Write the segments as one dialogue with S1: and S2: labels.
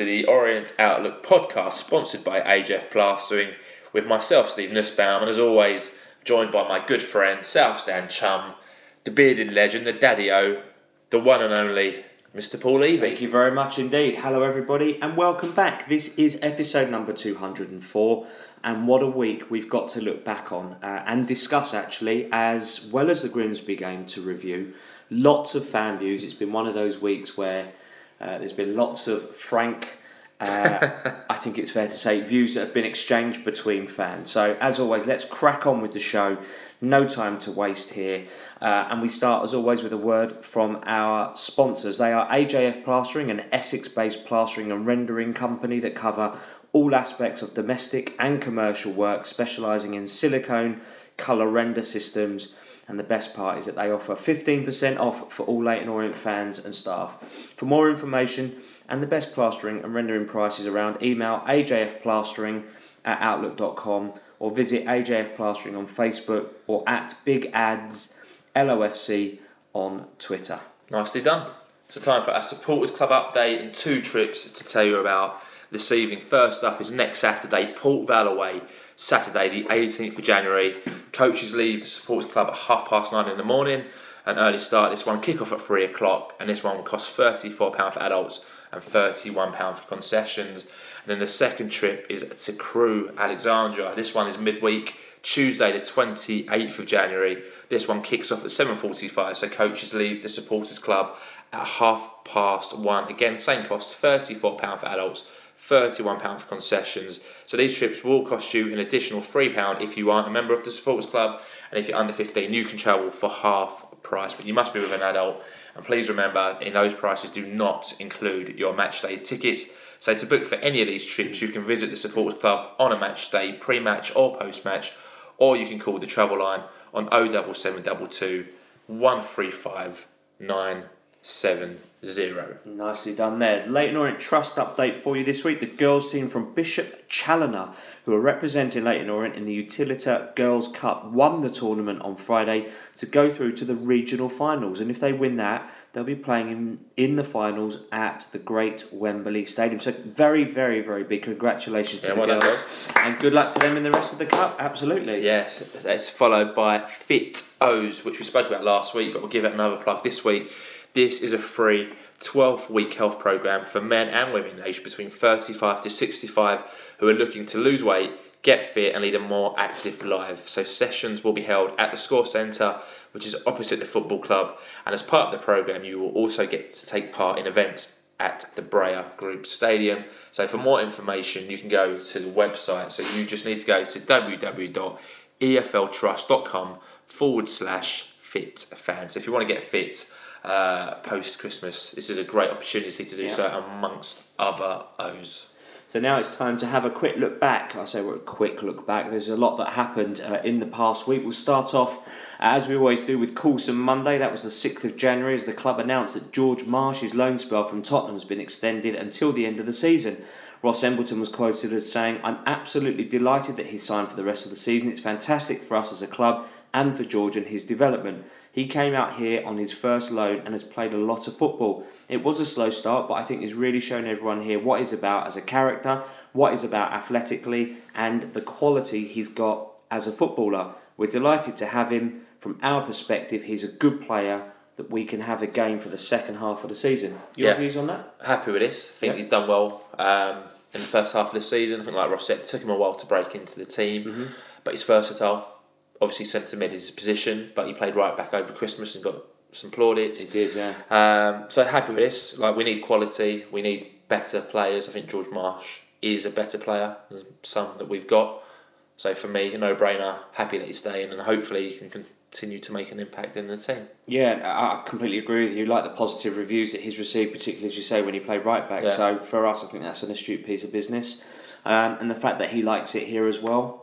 S1: to the Orient Outlook podcast, sponsored by AJF Plastering, with myself, Steve Nussbaum, and as always, joined by my good friend, South Stand chum, the bearded legend, the daddy-o, the one and only Mr. Paul Levy.
S2: Thank you very much indeed. Hello, everybody, and welcome back. This is episode number 204, and what a week we've got to look back on uh, and discuss, actually, as well as the Grimsby game to review. Lots of fan views. It's been one of those weeks where uh, there's been lots of frank, uh, I think it's fair to say, views that have been exchanged between fans. So, as always, let's crack on with the show. No time to waste here. Uh, and we start, as always, with a word from our sponsors. They are AJF Plastering, an Essex based plastering and rendering company that cover all aspects of domestic and commercial work, specialising in silicone, colour render systems and the best part is that they offer 15% off for all Leyton Orient fans and staff. For more information and the best plastering and rendering prices around, email ajfplastering at outlook.com or visit AJF Plastering on Facebook or at Big Ads LOFC on Twitter.
S1: Nicely done. So, time for our supporters club update and two trips to tell you about this evening. First up is next Saturday, Port Vale away Saturday, the 18th of January. Coaches leave the supporters club at half past nine in the morning. An early start. This one kick off at three o'clock, and this one will cost £34 for adults and £31 for concessions. And then the second trip is to Crewe, Alexandra. This one is midweek. Tuesday the 28th of January. This one kicks off at 7.45, so coaches leave the supporters club at half past one. Again, same cost, £34 for adults, £31 for concessions. So these trips will cost you an additional £3 if you aren't a member of the supporters club, and if you're under 15, you can travel for half price, but you must be with an adult. And please remember, in those prices do not include your match day tickets. So to book for any of these trips, you can visit the supporters club on a match day, pre-match or post-match, or you can call the travel line on 07722 135 970.
S2: Nicely done there. Leyton Orient Trust update for you this week. The girls team from Bishop Challoner, who are representing Leyton Orient in the Utilita Girls Cup, won the tournament on Friday to go through to the regional finals. And if they win that, they'll be playing in, in the finals at the Great Wembley Stadium. So very, very, very big congratulations
S1: Yeah,
S2: to the
S1: well
S2: girls. And good luck to them in the rest of the cup. Absolutely.
S1: Yeah, that's followed by Fit O's, which we spoke about last week, but we'll give it another plug this week. This is a free 12 week health program for men and women aged between 35 to 65 who are looking to lose weight, get fit, and lead a more active life. So, sessions will be held at the Score Centre, which is opposite the football club. And as part of the program, you will also get to take part in events at the Breyer Group Stadium. So, for more information, you can go to the website. So, you just need to go to www.efltrust.com forward slash fit fans. So, if you want to get fit, uh, post Christmas. This is a great opportunity to do
S2: Yeah.
S1: so amongst other O's.
S2: So now it's time to have a quick look back. I say well, a quick look back. There's a lot that happened uh, in the past week. We'll start off, as we always do, with Coulson Monday. That was the 6th of January as the club announced that George Marsh's loan spell from Tottenham has been extended until the end of the season. Ross Embleton was quoted as saying, I'm absolutely delighted that he's signed for the rest of the season. It's fantastic for us as a club and for George and his development. He came out here on his first loan and has played a lot of football. It was a slow start, but I think he's really shown everyone here what he's about as a character, what he's about athletically, and the quality he's got as a footballer. We're delighted to have him. From our perspective, he's a good player that we can have a game for the second half of the season. Your
S1: Yeah.
S2: views on that?
S1: Happy with this. I think
S2: Yeah.
S1: he's done well um, in the first half of the season. I think, like Ross said, it took him a while to break into the team,
S2: Mm-hmm.
S1: but he's versatile. Obviously, centre mid is his position, but he played right back over Christmas and got some plaudits.
S2: He did, yeah.
S1: Um, so happy with this. Like we need quality, we need better players. I think George Marsh is a better player than some that we've got. So for me, a no-brainer. Happy that he's staying, and hopefully he can continue to make an impact in the team.
S2: Yeah, I I completely agree with you. Like the positive reviews that he's received, particularly as you say when he played right back.
S1: Yeah.
S2: So for us, I think that's an astute piece of business, um, and the fact that he likes it here as well.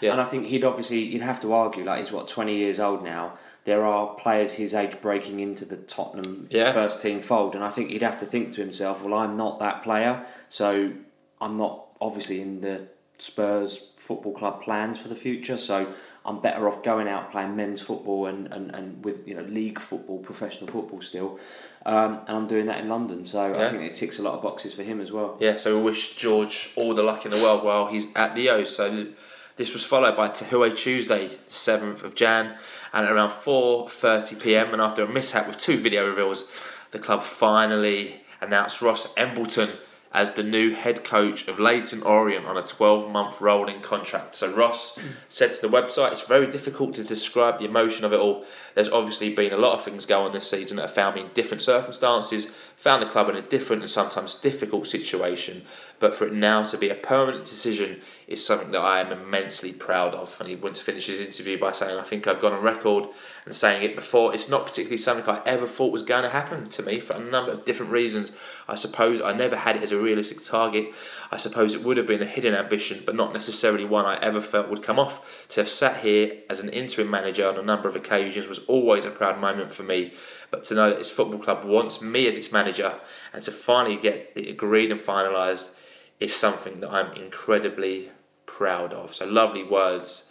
S1: Yeah.
S2: And I think he'd obviously you'd have to argue like he's what twenty years old now. There are players his age breaking into the Tottenham
S1: Yeah.
S2: first team fold, and I think he'd have to think to himself, well, I'm not that player, so I'm not obviously in the Spurs football club plans for the future. So I'm better off going out playing men's football and, and, and with you know league football, professional football still, um, and I'm doing that in London. So I think it ticks a lot of boxes for him as well.
S1: Yeah, so we wish George all the luck in the world while he's at the O. So this was followed by Tahue Tuesday, seventh of Jan, and at around four thirty PM, and after a mishap with two video reveals, the club finally announced Ross Embleton as the new head coach of Leyton Orient on a 12 month rolling contract. So Ross said to the website, it's very difficult to describe the emotion of it all. There's obviously been a lot of things going on this season that have found me in different circumstances, found the club in a different and sometimes difficult situation. But for it now to be a permanent decision is something that I am immensely proud of. And he went to finish his interview by saying, I think I've gone on record and saying it before. It's not particularly something I ever thought was going to happen to me for a number of different reasons. I suppose I never had it as a realistic target. I suppose it would have been a hidden ambition, but not necessarily one I ever felt would come off. To have sat here as an interim manager on a number of occasions was always a proud moment for me. But to know that this football club wants me as its manager and to finally get it agreed and finalised is something that I'm incredibly proud of. So lovely words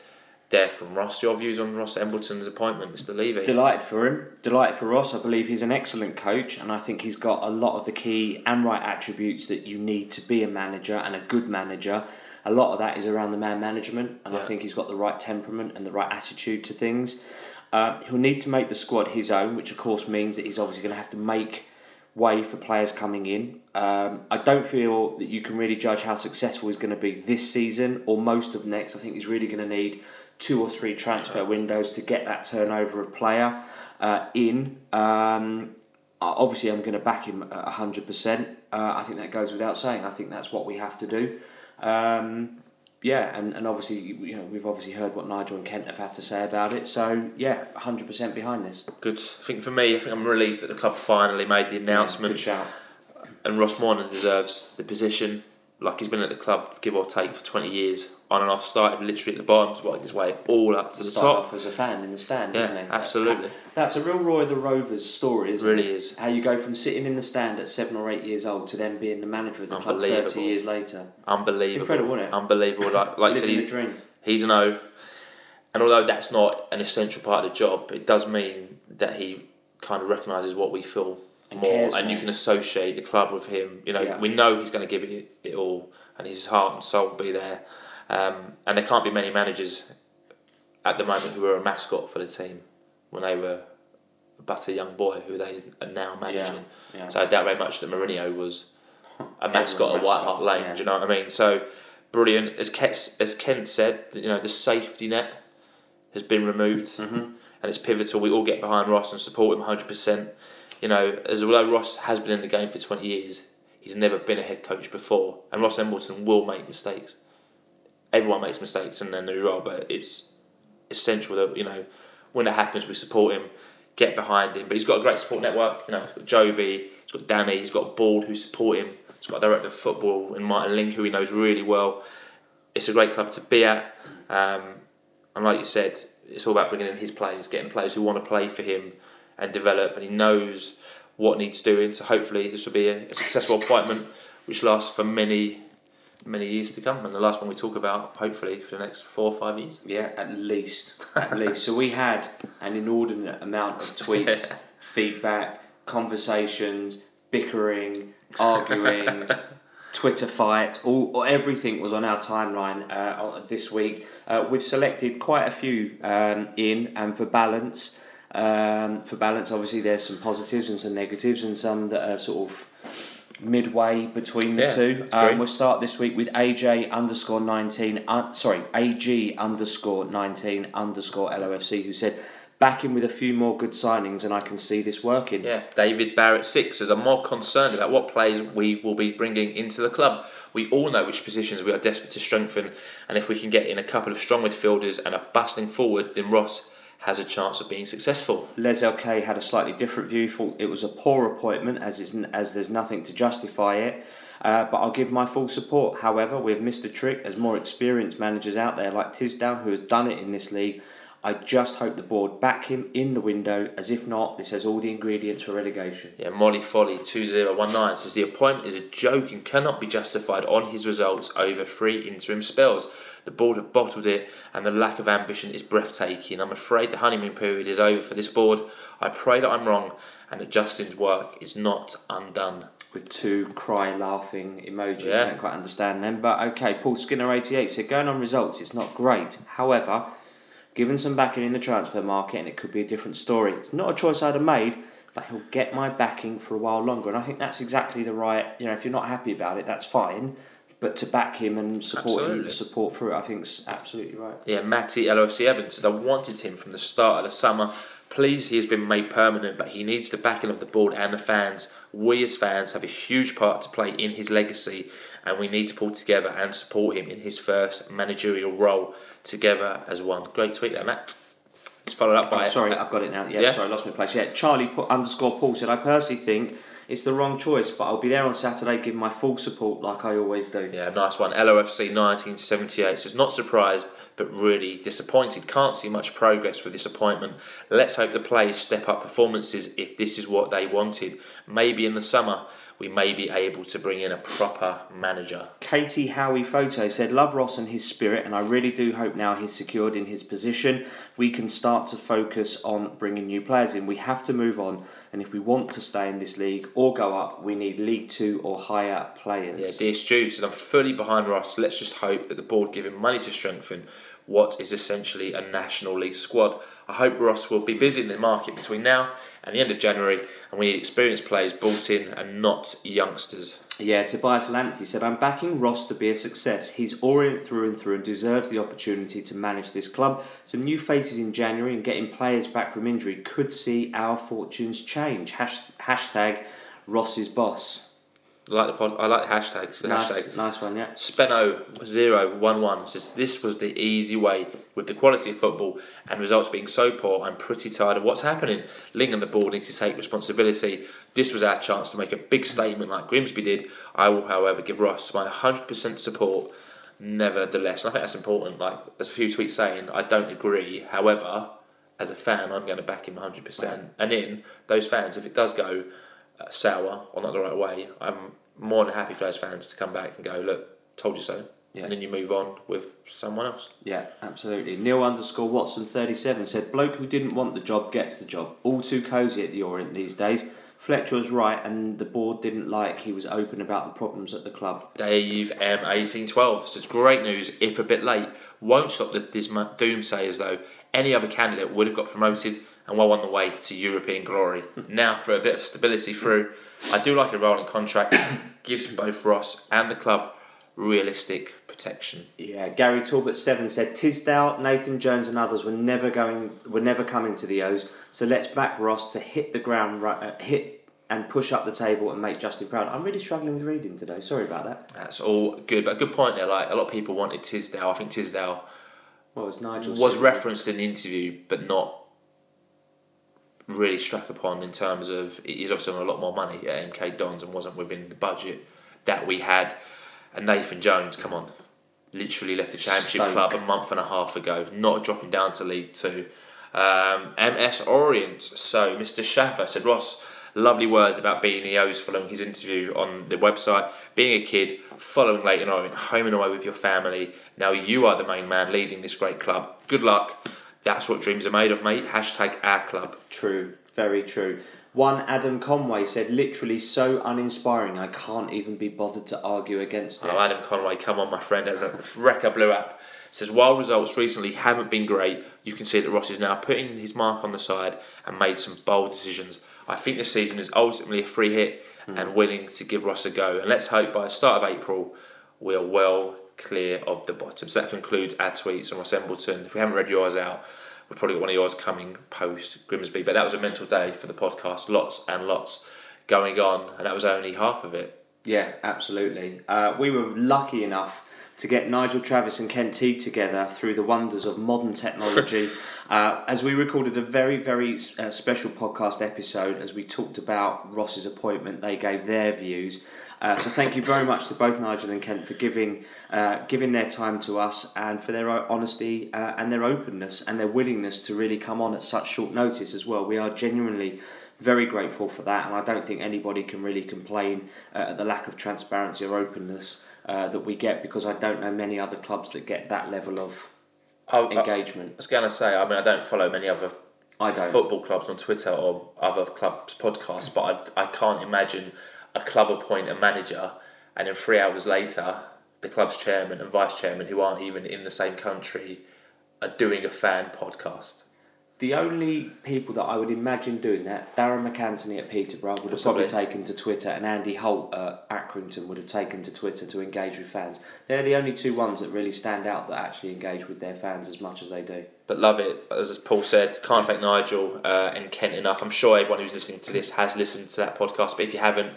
S1: there from Ross. Your views on Ross Embleton's appointment, Mr. Levy?
S2: Delighted for him. Delighted for Ross. I believe he's an excellent coach, and I think he's got a lot of the key and right attributes that you need to be a manager and a good manager. A lot of that is around the man management, and I think he's got the right temperament and the right attitude to things. Uh, he'll need to make the squad his own, which of course means that he's obviously going to have to make way for players coming in. Um, I don't feel that you can really judge how successful he's going to be this season or most of next. I think he's really going to need two or three transfer windows to get that turnover of player uh, in. Um, obviously, I'm going to back him at 100%. Uh, I think that goes without saying. I think that's what we have to do. Um, yeah, and, and obviously, you know, we've obviously heard what Nigel and Kent have had to say about it. So, yeah, 100% behind this.
S1: Good. I think for me, I think I'm relieved that the club finally made the
S2: Yeah,
S1: announcement.
S2: good shout.
S1: And Ross Morgan deserves the position. Like he's been at the club, give or take, for 20 years, on and off. Started literally at the bottom, worked his way all up to the
S2: Started
S1: top.
S2: off as a fan in the stand,
S1: Yeah,
S2: didn't he?
S1: absolutely.
S2: That's a real Roy of the Rovers story, isn't it?
S1: Really
S2: it?
S1: is.
S2: How you go from sitting in the stand at seven or eight years old to then being the manager of the club
S1: Unbelievable.
S2: 30 years later.
S1: Unbelievable.
S2: incredible, isn't it?
S1: Unbelievable. Like, like you said,
S2: Living the
S1: he,
S2: dream.
S1: he's an O. And although that's not an essential part of the job, it does mean that he kind of recognises what we feel
S2: And
S1: more, and you can associate the club with him. You know,
S2: Yeah.
S1: we know he's going to give it, it all, and his heart and soul will be there. Um, and there can't be many managers at the moment who are a mascot for the team when they were but a young boy who they are now managing.
S2: yeah.
S1: So I doubt very much that Mourinho was a mascot of White Hart Lane.
S2: yeah.
S1: Do you know what I mean? So brilliant. As Kent, as Kent said, you know the safety net has been removed,
S2: Mm-hmm.
S1: and it's pivotal. We all get behind Ross and support him hundred percent. You know, as although Ross has been in the game for twenty years, he's never been a head coach before, and Ross Embleton will make mistakes. Everyone makes mistakes their new role, but it's essential that you know when it happens, we support him, get behind him. But he's got a great support network. You know, Jobi, he's got Danny, he's got board who support him. He's got a director of football in Martin Ling who he knows really well. It's a great club to be at, um, and like you said, it's all about bringing in his players, getting players who want to play for him and develop. And he knows what needs doing. So hopefully, this will be a, a successful appointment, which lasts for many, many years to come. And the last one we talk about, hopefully, for the next four or five years.
S2: Yeah, at least. At least. So we had an inordinate amount of tweets, feedback, conversations, bickering, arguing, Twitter fights, all, all everything was on our timeline uh, this week. Uh, we've selected quite a few um, in, and for balance, um, for balance, obviously there's some positives and some negatives, and some that are sort of midway between the
S1: Yeah,
S2: two. Um, we'll start this week with AJ underscore nineteen. Uh, sorry, AG underscore nineteen underscore LOFC, who said. Back in with a few more good signings, and I can see this working.
S1: Yeah, David Barrett six says I'm more concerned about what players we will be bringing into the club. We all know which positions we are desperate to strengthen, and if we can get in a couple of strong midfielders and a bustling forward, then Ross has a chance of being successful.
S2: Les LK had a slightly different view. Thought it was a poor appointment, as is, as there's nothing to justify it. Uh, but I'll give my full support. However, we've missed a trick. As more experienced managers out there like Tisdale, who has done it in this league, I just hope the board back him in the window, as if not, this has all the ingredients for relegation.
S1: Yeah, Molly Folly 2019 says the appointment is a joke and cannot be justified on his results over three interim spells. The board have bottled it and the lack of ambition is breathtaking. I'm afraid the honeymoon period is over for this board. I pray that I'm wrong and that Justin's work is not undone.
S2: With two cry laughing emojis,
S1: Yeah.
S2: I don't quite understand them. But okay, Paul Skinner 88 said going on results, it's not great. However, given some backing in the transfer market, and it could be a different story. It's not a choice I'd have made, but he'll get my backing for a while longer. And I think that's exactly the right. You know, if you're not happy about it, that's fine. But to back him and support him,
S1: Absolutely.
S2: support through it, I think is absolutely right.
S1: Yeah, Matty LFC Evans said I wanted him from the start of the summer. Please, he has been made permanent, but he needs the backing of the board and the fans. We as fans have a huge part to play in his legacy, and we need to pull together and support him in his first managerial role together as one. Great tweet there, Matt. It's followed up by
S2: Oh, sorry, I've got it now. Yeah,
S1: Yeah?
S2: sorry, I lost my place. Yeah, Charlie underscore Paul said, I personally think it's the wrong choice, but I'll be there on Saturday, giving my full support like I always do.
S1: Yeah, nice one. LOFC 1978 says, not surprised, but really disappointed. Can't see much progress with this appointment. Let's hope the players step up performances if this is what they wanted. Maybe in the summer, we may be able to bring in a proper manager.
S2: Katie Howie Photo said, Love Ross and his spirit, and I really do hope now he's secured in his position, we can start to focus on bringing new players in. We have to move on, and if we want to stay in this league or go up, we need League Two or higher players.
S1: Yeah, dear Stu and I'm fully behind Ross. Let's just hope that the board give him money to strengthen what is essentially a National League squad. I hope Ross will be busy in the market between now and the end of January, and we need experienced players brought in and not youngsters.
S2: Yeah, Tobias Lamptey said, I'm backing Ross to be a success. He's Orient through and through and deserves the opportunity to manage this club. Some new faces in January and getting players back from injury could see our fortunes change. Hashtag Ross's boss.
S1: I like the pod, I like the hashtag. The
S2: Nice,
S1: hashtag.
S2: nice one, yeah.
S1: Speno011 says this was the easy way with the quality of football and results being so poor. I'm pretty tired of what's happening. Ling and the board need to take responsibility. This was our chance to make a big statement like Grimsby did. I will, however, give Ross my 100% support. Nevertheless, and I think that's important. Like there's a few tweets saying I don't agree. However, as a fan, I'm going to back him 100%. And in those fans, if it does go uh, sour or not the right way, I'm more than happy for those fans to come back and go, look, told you so.
S2: Yeah.
S1: And then you move on with someone else.
S2: Yeah, absolutely. Neil underscore Watson 37 said, Bloke who didn't want the job gets the job. All too cosy at the Orient these days. Fletcher was right, and the board didn't like he was open about the problems at the club.
S1: Dave M1812 says, great news, if a bit late, won't stop the disma- doomsayers though. Any other candidate would have got promoted and well on the way to European glory. now for a bit of stability through, I do like a rolling contract, gives both Ross and the club realistic protection.
S2: Yeah, Gary Talbot seven said Tisdale, Nathan Jones, and others were never going, were never coming to the O's. So let's back Ross to hit the ground, uh, hit and push up the table and make Justin proud. I'm really struggling with reading today. Sorry about that.
S1: That's all good, but a good point there. Like a lot of people wanted Tisdale. I think Tisdale
S2: Well, it's Nigel.
S1: was referenced in the interview, but not really struck upon in terms of he's obviously on a lot more money at MK Dons and wasn't within the budget that we had. And Nathan Jones, come on, literally left the Championship
S2: Stoke.
S1: club a month and a half ago, not dropping down to League Two. Um, MS Orient. So Mr. Schaffer said Ross. Lovely words about being the O's following his interview on the website. Being a kid, following Leyton Orient, home and away with your family. Now you are the main man leading this great club. Good luck. That's what dreams are made of, mate. Hashtag our club.
S2: True, very true. One Adam Conway said, literally so uninspiring, I can't even be bothered to argue against it.
S1: Oh, Adam Conway, come on, my friend. Wrecker Blue App says while results recently haven't been great, you can see that Ross is now putting his mark on the side and made some bold decisions. I think this season is ultimately a free hit and hmm. willing to give Ross a go. And let's hope by the start of April we are well clear of the bottom. So that concludes our tweets on Ross Embleton. If we haven't read yours out, we've probably got one of yours coming post Grimsby. But that was a mental day for the podcast. Lots and lots going on, and that was only half of it.
S2: Yeah, absolutely. Uh, we were lucky enough to get Nigel Travis and Kent Teague together through the wonders of modern technology. uh, as we recorded a very, very uh, special podcast episode as we talked about Ross's appointment, they gave their views. Uh, so thank you very much to both Nigel and Kent for giving uh, giving their time to us and for their honesty uh, and their openness and their willingness to really come on at such short notice as well. We are genuinely very grateful for that, and I don't think anybody can really complain uh, at the lack of transparency or openness uh, that we get because I don't know many other clubs that get that level of
S1: I, I,
S2: engagement.
S1: I was going to say, I mean, I don't follow many other
S2: I don't.
S1: football clubs on Twitter or other clubs' podcasts, but I, I can't imagine a club appoint a manager and then three hours later, the club's chairman and vice chairman, who aren't even in the same country, are doing a fan podcast.
S2: The only people that I would imagine doing that, Darragh MacAnthony at Peterborough would have probably taken to Twitter, and Andy Holt at Accrington would have taken to Twitter to engage with fans. They're the only two ones that really stand out that actually engage with their fans as much as they do.
S1: But love it, as Paul said. Can't thank Nigel uh, and Kent enough. I'm sure everyone who's listening to this has listened to that podcast. But if you haven't,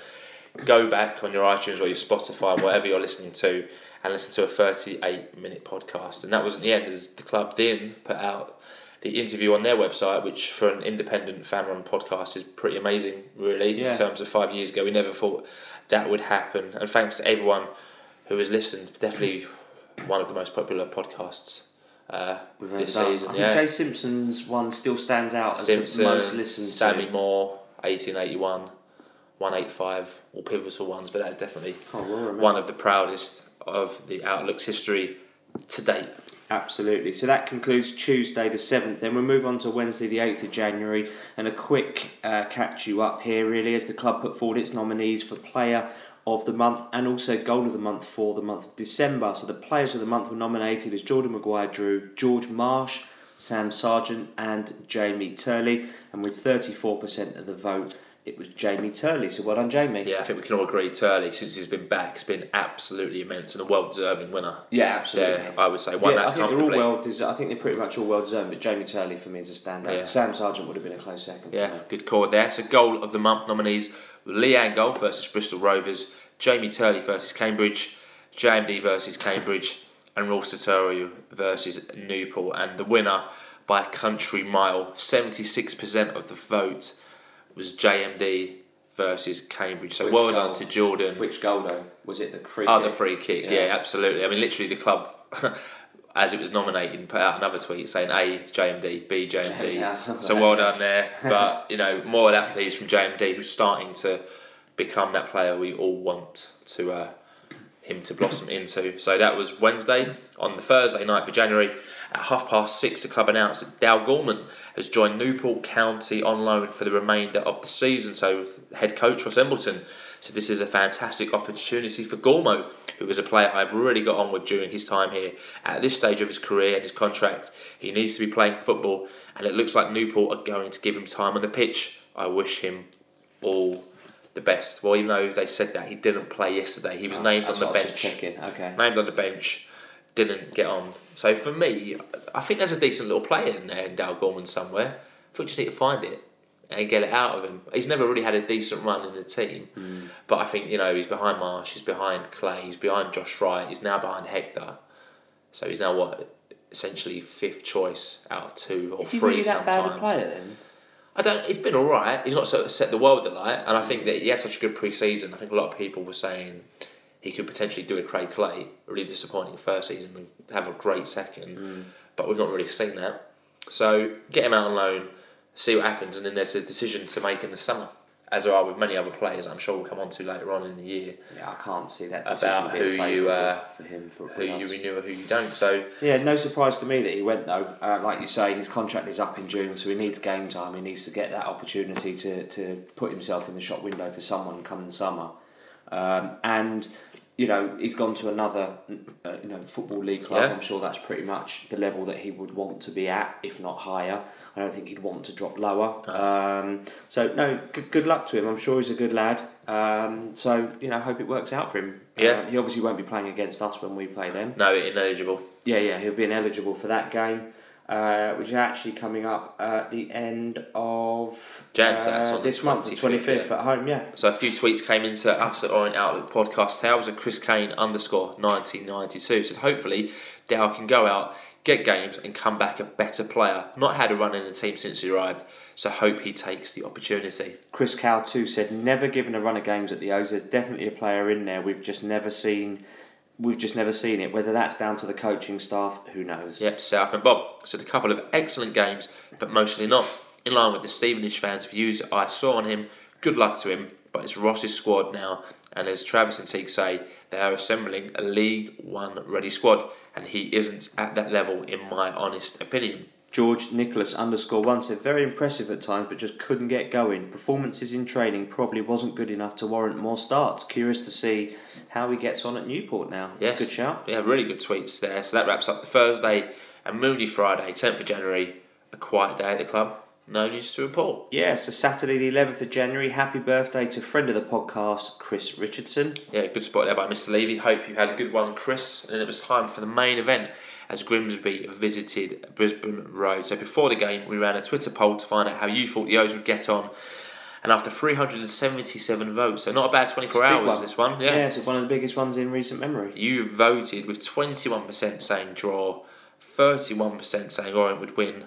S1: go back on your iTunes or your Spotify, whatever you're listening to, and listen to a 38 minute podcast. And that was at the end, as the club then put out the interview on their website, which for an independent fan run podcast is pretty amazing, really.
S2: Yeah.
S1: In terms of five years ago, we never thought that would happen. And thanks to everyone who has listened. Definitely one of the most popular podcasts. Uh,
S2: We've
S1: this season,
S2: I
S1: yeah.
S2: think Jay Simpson's one still stands out as
S1: Simpson,
S2: the most listened
S1: Sammy
S2: to.
S1: Moore, 1881, 185, or pivotal ones, but that's definitely
S2: remember.
S1: one of the proudest of the Outlook's history to date.
S2: Absolutely. So that concludes Tuesday the 7th. Then we'll move on to Wednesday the 8th of January and a quick uh, catch you up here, really, as the club put forward its nominees for Player of the Month and also Goal of the Month for the month of December. So the Players of the Month were nominated as Jordan Maguire Drew, George Marsh, Sam Sargeant, and Jamie Turley. And with 34% of the vote, it was Jamie Turley. So well done, Jamie.
S1: Yeah, I think we can all agree Turley, since he's been back, has been absolutely immense and a well deserving winner.
S2: Yeah, absolutely.
S1: Yeah, I would say one
S2: Yeah,
S1: that
S2: I think they're all well. Des- I think they're pretty much all well deserved. But Jamie Turley for me is a standout.
S1: Yeah.
S2: Sam Sargeant would have been a close second.
S1: Yeah, good call there. So goal of the month nominees Lee Angol versus Bristol Rovers, Jamie Turley versus Cambridge, JMD versus Cambridge, and Ruel Sotiriou versus Newport. And the winner by a country mile, 76% of the vote was JMD versus Cambridge. So
S2: Which
S1: well
S2: goal?
S1: done to Jordan.
S2: Which goal though? Was it the free?
S1: Oh,
S2: kick?
S1: the free kick.
S2: Yeah.
S1: Yeah. absolutely. I mean, literally, the club, as it was nominated, put out another tweet saying A JMD, B JMD.
S2: Something
S1: so well done there. But you know, more of that please from JMD, who's starting to become that player we all want to uh, him to blossom into. So that was Wednesday. On the Thursday night for January, at half past six, the club announced that Dale Gorman has joined Newport County on loan for the remainder of the season. So head coach Ross Embleton said this is a fantastic opportunity for Gormo, who is a player I've really got on with during his time here. At this stage of his career and his contract, he needs to be playing football, and it looks like Newport are going to give him time on the pitch. I wish him all the best. Well, even though they said that he didn't play yesterday, he was named on the bench.
S2: Okay.
S1: Named on the bench, didn't get on. So for me, I think there's a decent little player in there in Dale Gorman somewhere. I think we just need to find it and get it out of him. He's never really had a decent run in the team,
S2: Hmm.
S1: but I think you know he's behind Marsh, he's behind Clay, he's behind Josh Wright, he's now behind Hector. So he's now what essentially fifth choice out of two or
S2: Is he
S1: three
S2: really that
S1: sometimes.
S2: bad a player then?
S1: I don't. He's been all right. He's not sort of set the world alight, and I think that he had such a good pre-season. I think a lot of people were saying he could potentially do a Craig Clay, a really disappointing first season, and have a great second. But we've not really seen that. So get him out on loan, see what happens, and then there's a decision to make in the summer, as there are with many other players. I'm sure we'll come on to later on in the year
S2: Yeah, I can't see that decision
S1: about
S2: being
S1: who you uh,
S2: for him for
S1: who you renew or who you don't. So
S2: Yeah, no surprise to me that he went though. Uh, like you say, his contract is up in June, so he needs game time. He needs to get that opportunity to, to put himself in the shop window for someone come the summer. Um, and you know, he's gone to another uh, you know football league club.
S1: Yeah.
S2: I'm sure that's pretty much the level that he would want to be at, if not higher. I don't think he'd want to drop lower. Um, so no, good, good luck to him. I'm sure he's a good lad. Um, so you know, hope it works out for him.
S1: Yeah.
S2: Um, he obviously won't be playing against us when we play them.
S1: no, ineligible.
S2: Yeah, yeah, he'll be ineligible for that game, uh, which is actually coming up at the end of
S1: Jan,
S2: uh, this month, the
S1: 25th,
S2: 25th
S1: yeah.
S2: at home, yeah.
S1: So a few tweets came into us at Orient Outlook podcast. Tales at Chris Kane underscore 1992 said hopefully Dow can go out, get games, and come back a better player. Not had a run in the team since he arrived, so hope he takes the opportunity.
S2: Chris Cow too said never given a run of games at the O's. There's definitely a player in there we've just never seen. We've just never seen it. Whether that's down to the coaching staff, who knows?
S1: Yep, South and Bob said a couple of excellent games, but mostly not. In line with the Stevenage fans' views I saw on him, good luck to him, but it's Ross's squad now, and as Travis and Teague say, they are assembling a League One ready squad, and he isn't at that level, in my honest opinion.
S2: George Nicholas underscore one said very impressive at times, but just couldn't get going. Performances in training probably wasn't good enough to warrant more starts. Curious to see how he gets on at Newport now.
S1: Yes.
S2: Good shout.
S1: Yeah, really good tweets there. So that wraps up the Thursday and Mooney Friday, 10th of January, a quiet day at the club. No news to report.
S2: Yeah, so Saturday the 11th of January. Happy birthday to friend of the podcast, Chris Richardson.
S1: Yeah, good spot there by Mr. Levy. Hope you had a good one, Chris. And it was time for the main event as Grimsby visited Brisbane Road. So before the game, we ran a Twitter poll to find out how you thought the O's would get on. And after 377 votes, so not a bad 24 hours
S2: one.
S1: this one.
S2: Yeah,
S1: Yeah.
S2: it's one of the biggest ones in recent memory.
S1: You voted with 21% saying draw, 31% saying Orient would win,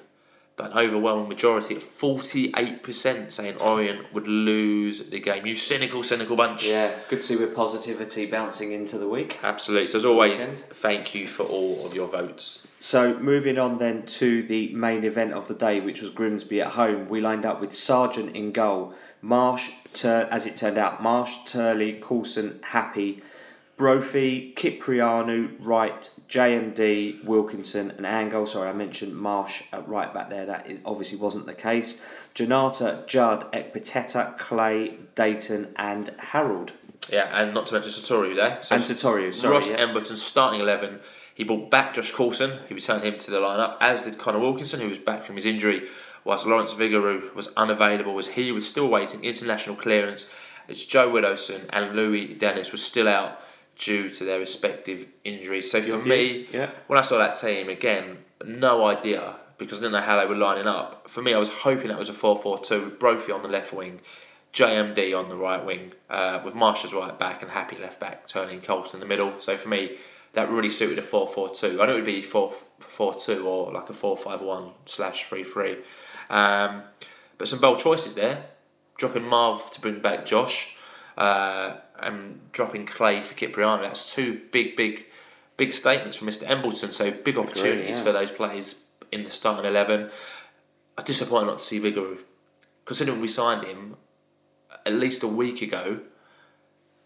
S1: but an overwhelming majority of 48% saying Orient would lose the game. You cynical, cynical bunch.
S2: Yeah, good to see with positivity bouncing into the week.
S1: Absolutely. So as always,
S2: Weekend.
S1: thank you for all of your votes.
S2: So moving on then to the main event of the day, which was Grimsby at home. We lined up with Sargeant in goal, Marsh, Tur- as it turned out, Marsh, Turley, Coulson, Happe, Brophy, Kyprianou, Wright, JMD, Wilkinson, and Angol. Sorry, I mentioned Marsh at right back there. That is, obviously wasn't the case. Janata, Judd, Ekpiteta, Clay, Dayton, and Harrold.
S1: Yeah, and not to mention Sotiriou there. So
S2: and Sotiriou, sorry.
S1: Ross
S2: yeah.
S1: Embleton starting 11. He brought back Josh Coulson, who returned him to the lineup, as did Conor Wilkinson, who was back from his injury, whilst Lawrence Vigouroux was unavailable as he was still waiting international clearance, as Joe Widdowson and Louis Dennis were still out due to their respective injuries. So for me,
S2: yeah.
S1: when I saw that team, again, no idea, because I didn't know how they were lining up. For me, I was hoping that was a 4 4 2 with Brophy on the left wing, JMD on the right wing, uh, with Marshall's right back and Happe left back, turning Coulson in the middle. So for me, that really suited a 4 4 2. I know it would be 4 4 2 or like a 4 5 1 slash 3 3. Um, but some bold choices there. Dropping Marv to bring back Josh uh, and dropping Clay for Kyprianou. That's two big, big, big statements from Mr. Embleton. So big opportunities
S2: yeah.
S1: for those players in the starting 11. I'm disappointed not to see Vigouroux. Considering we signed him at least a week ago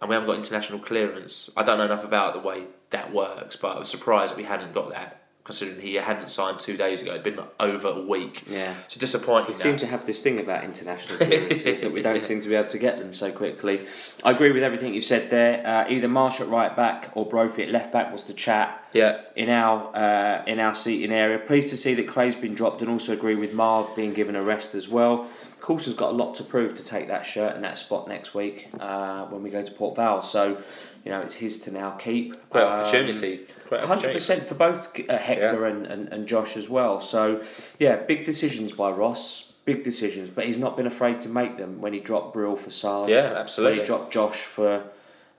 S1: and we haven't got international clearance. I don't know enough about the way that works, but I was surprised we hadn't got that, considering he hadn't signed two days ago. It'd been over a week.
S2: Yeah.
S1: It's disappointing.
S2: We
S1: that.
S2: seem to have this thing about international clearances that we don't seem to be able to get them so quickly. I agree with everything you said there. Uh, either Marsh at right back or Brophy at left back was the chat
S1: yeah.
S2: in our uh, in our seating area. Pleased to see that Clay's been dropped, and also agree with Marv being given a rest as well. Coulson's got a lot to prove to take that shirt and that spot next week uh, when we go to Port Vale. So, you know, it's his to now keep.
S1: Great
S2: Um,
S1: opportunity. Great
S2: Hundred
S1: opportunity.
S2: percent for both uh, Hector and, and, and Josh as well. So yeah, big decisions by Ross. Big decisions, but he's not been afraid to make them when he dropped Brill for Sarge.
S1: Yeah, absolutely.
S2: When he dropped Josh for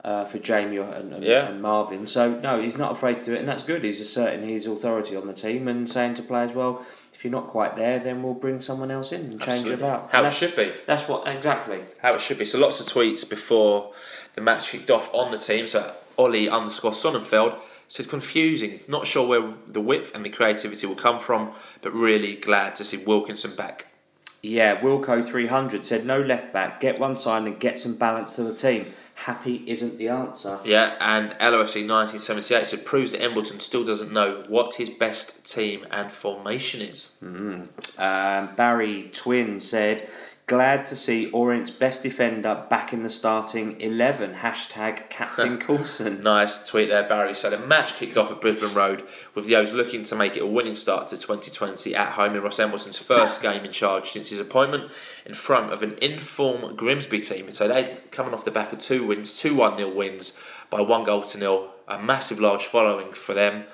S2: uh, for Jamie and, and,
S1: Yeah.
S2: and Marvin. So no, he's not afraid to do it, and that's good. He's asserting his authority on the team and saying to players, "Well, if you're not quite there, then we'll bring someone else in and change it
S1: Absolutely.
S2: about."
S1: How it should be.
S2: That's what exactly.
S1: How it should be. So lots of tweets before the match kicked off on the team. So Ollie underscore Sonnenfeld said confusing. Not sure where the width and the creativity will come from, but really glad to see Wilkinson back.
S2: Yeah, Wilco three hundred said no left back. Get one side and get some balance to the team. Happe isn't the answer.
S1: Yeah, and LOFC 1978 said proves that Embleton still doesn't know what his best team and formation is.
S2: Um, Barry Twin said, glad to see Orient's best defender back in the starting 11. Hashtag Captain Coulson.
S1: Nice tweet there, Barry. So the match kicked off at Brisbane Road with the O's looking to make it a winning start to 2020 at home in Ross Embleton's first game in charge since his appointment in front of an informed Grimsby team. So they coming off the back of two wins, two 1 0 wins by one goal to nil. A massive, large following for them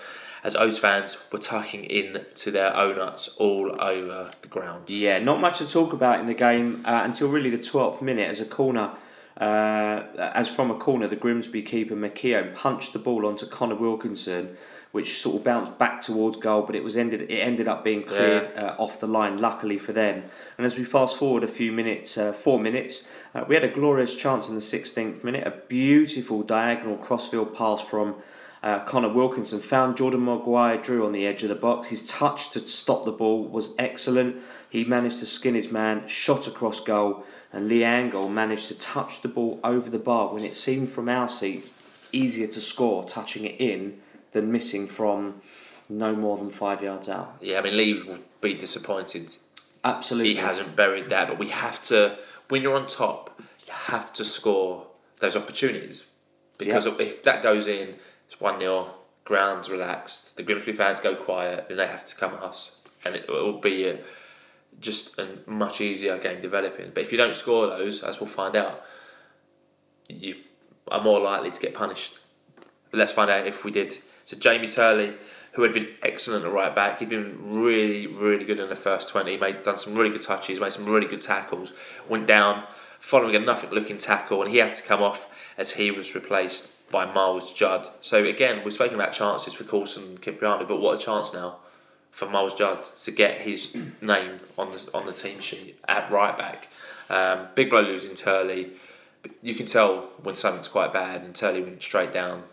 S1: as O's fans were tucking in to their own nuts all over the ground.
S2: Yeah, not much to talk about in the game uh, until really the 12th minute as a corner Uh, as from a corner, the Grimsby keeper McKeown punched the ball onto Conor Wilkinson, which sort of bounced back towards goal, but it was ended. It ended up being cleared uh, off the line, luckily for them. And as we fast forward a few minutes, uh, four minutes, uh, we had a glorious chance in the 16th minute, a beautiful diagonal crossfield pass from. Uh, Conor Wilkinson found Jordan Maguire Drew on the edge of the box. His touch to stop the ball was excellent. He managed to skin his man, shot across goal, and Lee Angol managed to touch the ball over the bar when it seemed from our seats easier to score touching it in than missing from no more than five yards out.
S1: Yeah, I mean Lee would be disappointed.
S2: Absolutely.
S1: He hasn't buried that, but we have to. When you're on top, you have to score those opportunities because
S2: Yeah.
S1: if that goes in, it's one 0 grounds relaxed. The Grimsby fans go quiet, then they have to come at us, and it, will be a, just a much easier game developing. But if you don't score those, as we'll find out, you are more likely to get punished. But let's find out if we did. So Jamie Turley, who had been excellent at right back, he'd been really, really good in the first twenty. He made done some really good touches, made some really good tackles. Went down following a nothing looking tackle, and he had to come off as he was replaced by Myles Judd. So again, we're speaking about chances for Coulson and Kyprianou, but what a chance now for Myles Judd to get his name on the on the team sheet at right back. Um, big blow losing Turley. You can tell when something's quite bad, and Turley went straight down,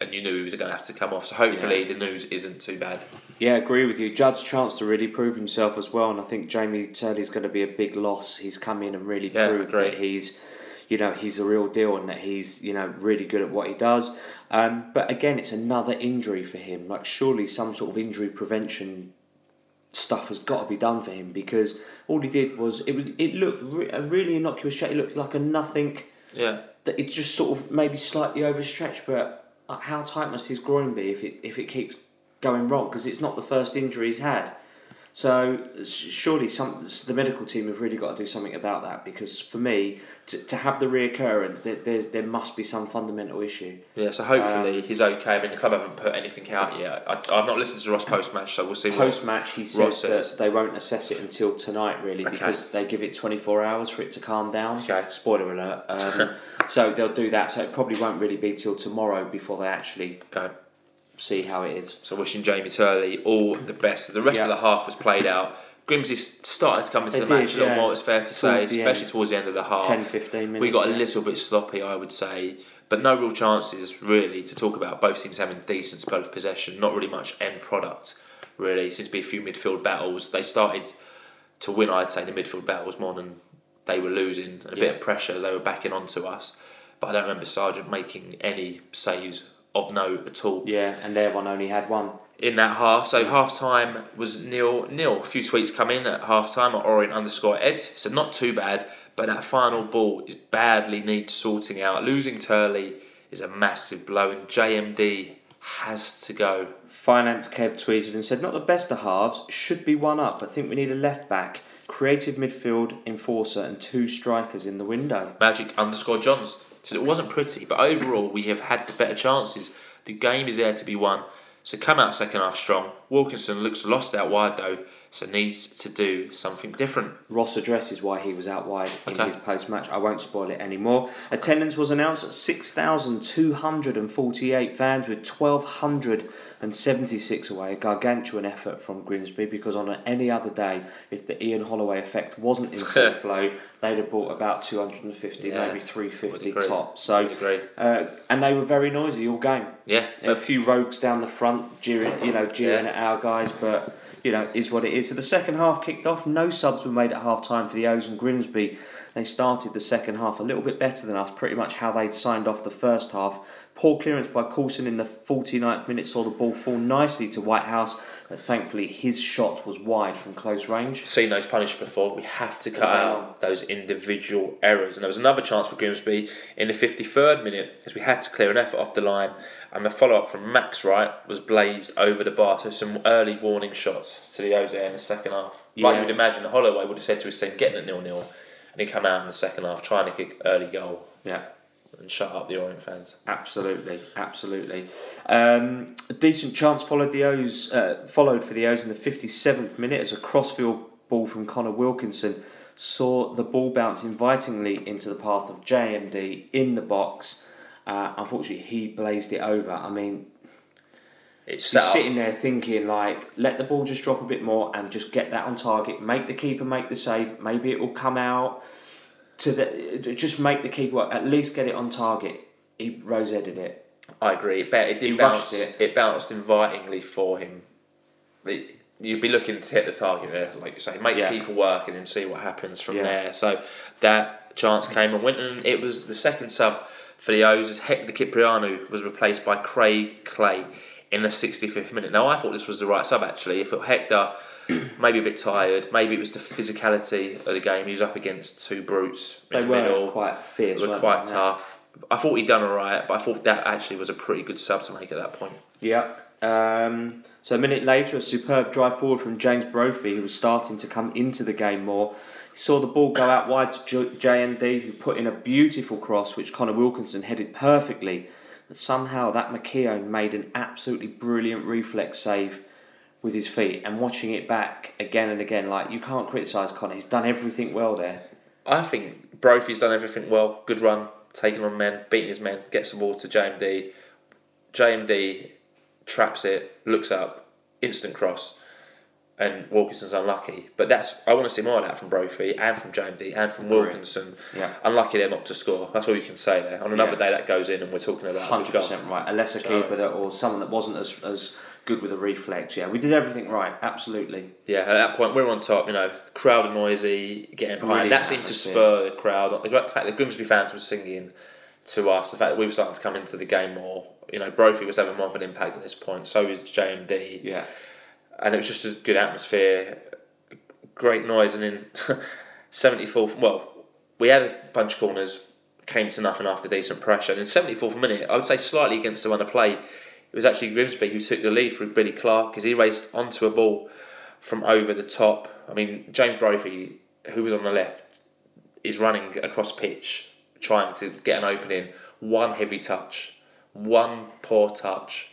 S1: and you knew he was going to have to come off. So hopefully the news isn't too bad.
S2: Yeah, I agree with you. Judd's chance to really prove himself as well, and I think Jamie Turley's going to be a big loss. He's come in and really
S1: Yeah,
S2: proved that he's, you know, he's a real deal and that he's, you know, really good at what he does. Um, but again, it's another injury for him. Like surely some sort of injury prevention stuff has got to be done for him because all he did was it was it looked re- a really innocuous shot. It looked like a nothing
S1: Yeah,
S2: that it's just sort of maybe slightly overstretched, but like, how tight must his groin be if it if it keeps going wrong? Because it's not the first injury he's had. So surely some the medical team have really got to do something about that because for me to, to have the reoccurrence there, there's there must be some fundamental issue.
S1: yeah. So hopefully
S2: Um,
S1: he's okay. I mean, the club haven't put anything out yet. I, I've not listened to Ross post match, so we'll see.
S2: Post match he said
S1: says.
S2: that they won't assess it until tonight really
S1: Okay.
S2: because they give it 24 hours for it to calm down.
S1: Okay.
S2: Spoiler alert. Um, so they'll do that. So it probably won't really be till tomorrow before they actually
S1: go. Okay.
S2: See how it is.
S1: So wishing Jamie Turley all the best. The rest
S2: Yeah.
S1: of the half was played out. Grimsby started to come into
S2: They
S1: the match
S2: did,
S1: a little
S2: yeah.
S1: more. It's fair to say,
S2: Towards
S1: especially
S2: end.
S1: towards the end of the half.
S2: 10, 15 minutes.
S1: we got a little bit sloppy, I would say, but no real chances really to talk about. Both teams having decent spell of possession, not really much end product. Really, seems to be a few midfield battles. They started to win, I'd say, the midfield battles more than they were losing, and a
S2: Yeah.
S1: bit of pressure as they were backing onto us. But I don't remember Sargeant making any saves of note at all
S2: Yeah, and their one only had one.
S1: in that half. So half time was nil nil. A few tweets come in at half time at Orient underscore Ed. So not too bad, but that final ball is badly needs sorting out. Losing Turley is a massive blow, and JMD has to go.
S2: Finance Kev tweeted and said, Not the best of halves, should be one up, but think we need a left back, creative midfield, enforcer, and two strikers in the window.
S1: Magic underscore Johns. So it wasn't pretty, but overall we have had the better chances. The game is there to be won. So come out second half strong. Wilkinson looks lost out wide though, so needs to do something different.
S2: Ross addresses why he was out wide in
S1: Okay.
S2: his post match. I won't spoil it anymore. Attendance was announced at 6,248 fans with 1,276 away. A gargantuan effort from Grimsby because on any other day, if the Ian Holloway effect wasn't in full flow, they'd have bought about 250,
S1: Yeah,
S2: maybe 350
S1: would agree.
S2: top. So, uh, and they were very noisy all game.
S1: Yeah,
S2: a few rogues down the front, jeering, you know, jeering
S1: Yeah.
S2: at our guys, but you know, is what it is. So the second half kicked off. No subs were made at half time for the O's and Grimsby. They started the second half a little bit better than us, pretty much how they'd signed off the first half. Poor clearance by Coulson in the 49th minute saw the ball fall nicely to Whitehouse, but thankfully his shot was wide from close range.
S1: seen those punished before. We have to cut
S2: Okay.
S1: out those individual errors. And there was another chance for Grimsby in the 53rd minute because we had to clear an effort off the line. And the follow up from Max Wright was blazed over the bar. So some early warning shots to the O's in the second half.
S2: Yeah.
S1: Like you'd imagine, Holloway would have said to his team, getting at nil nil, and he come out in the second half trying to kick early goal
S2: Yeah.
S1: And shut up the Orient fans.
S2: Absolutely, absolutely. Um, a decent chance followed the O's, uh, followed for the O's in the fifty seventh minute as a crossfield ball from Conor Wilkinson, saw the ball bounce invitingly into the path of JMD in the box. Uh, unfortunately, he blazed it over. I mean,
S1: It's
S2: you're sitting there thinking like, let the ball just drop a bit more and just get that on target. Make the keeper make the save. Maybe it will come out to the. Just make the keeper at least get it on target. He rose headed it.
S1: I agree. It, bet, it did
S2: He
S1: bounce.
S2: it.
S1: It. bounced invitingly for him. It- you'd be looking to hit the target there, like you say. Make
S2: Yeah.
S1: the keeper work and then see what happens from
S2: Yeah.
S1: there. So that chance came and went, and it was the second sub for the O's as Hector Kyprianou was replaced by Craig Clay in the 65th minute. Now I thought this was the right sub actually. If it Hector maybe a bit tired, maybe it was the physicality of the game. He was up against two brutes in
S2: They
S1: the
S2: were
S1: middle.
S2: quite fierce.
S1: They were quite
S2: they?
S1: tough. I thought he'd done all right, but I thought that actually was a pretty good sub to make at that point.
S2: Yeah. Um, so a minute later, a superb drive forward from James Brophy, who was starting to come into the game more. He saw the ball go out wide to J- JMD, who put in a beautiful cross, which Conor Wilkinson headed perfectly. But somehow that McKeown made an absolutely brilliant reflex save with his feet. And watching it back again and again, like you can't criticise Conor. He's done everything well there.
S1: I think Brophy's done everything well. Good run, taking on men, beating his men, gets the ball to JMD. JMD traps it, looks up, instant cross, and Wilkinson's unlucky. But that's I want to see more of that from Brophy and from JMD and from Wilkinson.
S2: Yeah.
S1: Unlucky they're not to score. That's all you can say there. On another
S2: Yeah.
S1: day that goes in and we're talking about a
S2: Hundred percent right. A lesser
S1: So-
S2: keeper that, or someone that wasn't as as good with a reflex. Yeah, we did everything right. Absolutely.
S1: Yeah, at that point we're on top. You know, crowd are noisy, getting behind. That seemed to spur the crowd. The fact that Grimsby fans were singing to us, the fact that we were starting to come into the game more. You know, Brophy was having more of an impact at this point. So was JMD,
S2: Yeah.
S1: and it was just a good atmosphere, great noise. And in seventy fourth, well, we had a bunch of corners, came to nothing after decent pressure. And in seventy fourth minute, I would say slightly against the run of play, it was actually Grimsby who took the lead through Billy Clarke as he raced onto a ball from over the top. I mean, James Brophy, who was on the left, is running across pitch trying to get an opening. One heavy touch, one poor touch.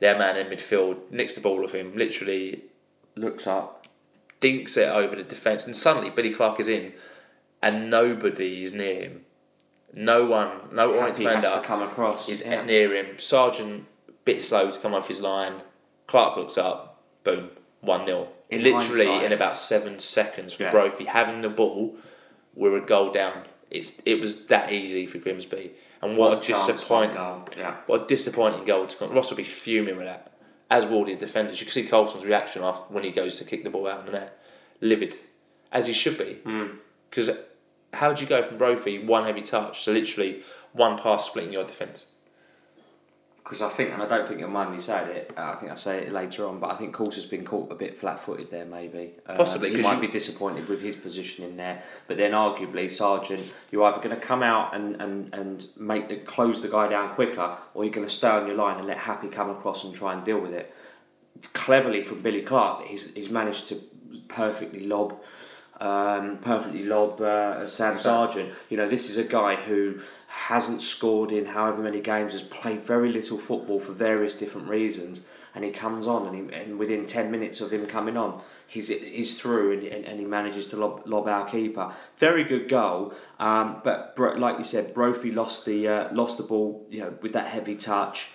S1: Their man in midfield nicks the ball of him, literally
S2: Looks up.
S1: dinks it over the defence, and suddenly Billy Clarke is in, and nobody is near him. No one, no Orient
S2: Happe has to
S1: defender
S2: come across.
S1: is
S2: yeah.
S1: near him. Sargeant bit slow to come off his line. Clarke looks up, boom, one 0 Literally
S2: hindsight.
S1: in about seven seconds from
S2: Yeah.
S1: Brophy having the ball, we're a goal down. It's it was that easy for Grimsby, and what, a disappointing,
S2: goal, Yeah.
S1: what a disappointing goal to come. Ross will be fuming with that. As will the defenders. You can see Coulson's reaction after when he goes to kick the ball out in the net, livid, as he should be.
S2: Hmm.
S1: Because how do you go from Brophy one heavy touch to literally one pass splitting your defence?
S2: Because I think, and I don't think you'll mind me saying it. uh, I think I'll say it later on, but I think Coulter's been caught a bit flat-footed there. Maybe Um,
S1: Possibly,
S2: he might
S1: you-
S2: be disappointed with his position in there. But then, arguably, Sargeant, you're either going to come out and, and, and make the, close the guy down quicker, or you're going to stay on your line and let Happe come across and try and deal with it. Cleverly from Billy Clarke, he's, he's managed to perfectly lob um, perfectly lob uh, Sam Sargeant. You know, this is a guy who hasn't scored in however many games, has played very little football for various different reasons, and he comes on, and, he, and within 10 minutes of him coming on, he's, he's through and, and, and he manages to lob, lob our keeper. Very good goal, um, but like you said, Brophy lost the, uh, lost the ball you know, with that heavy touch.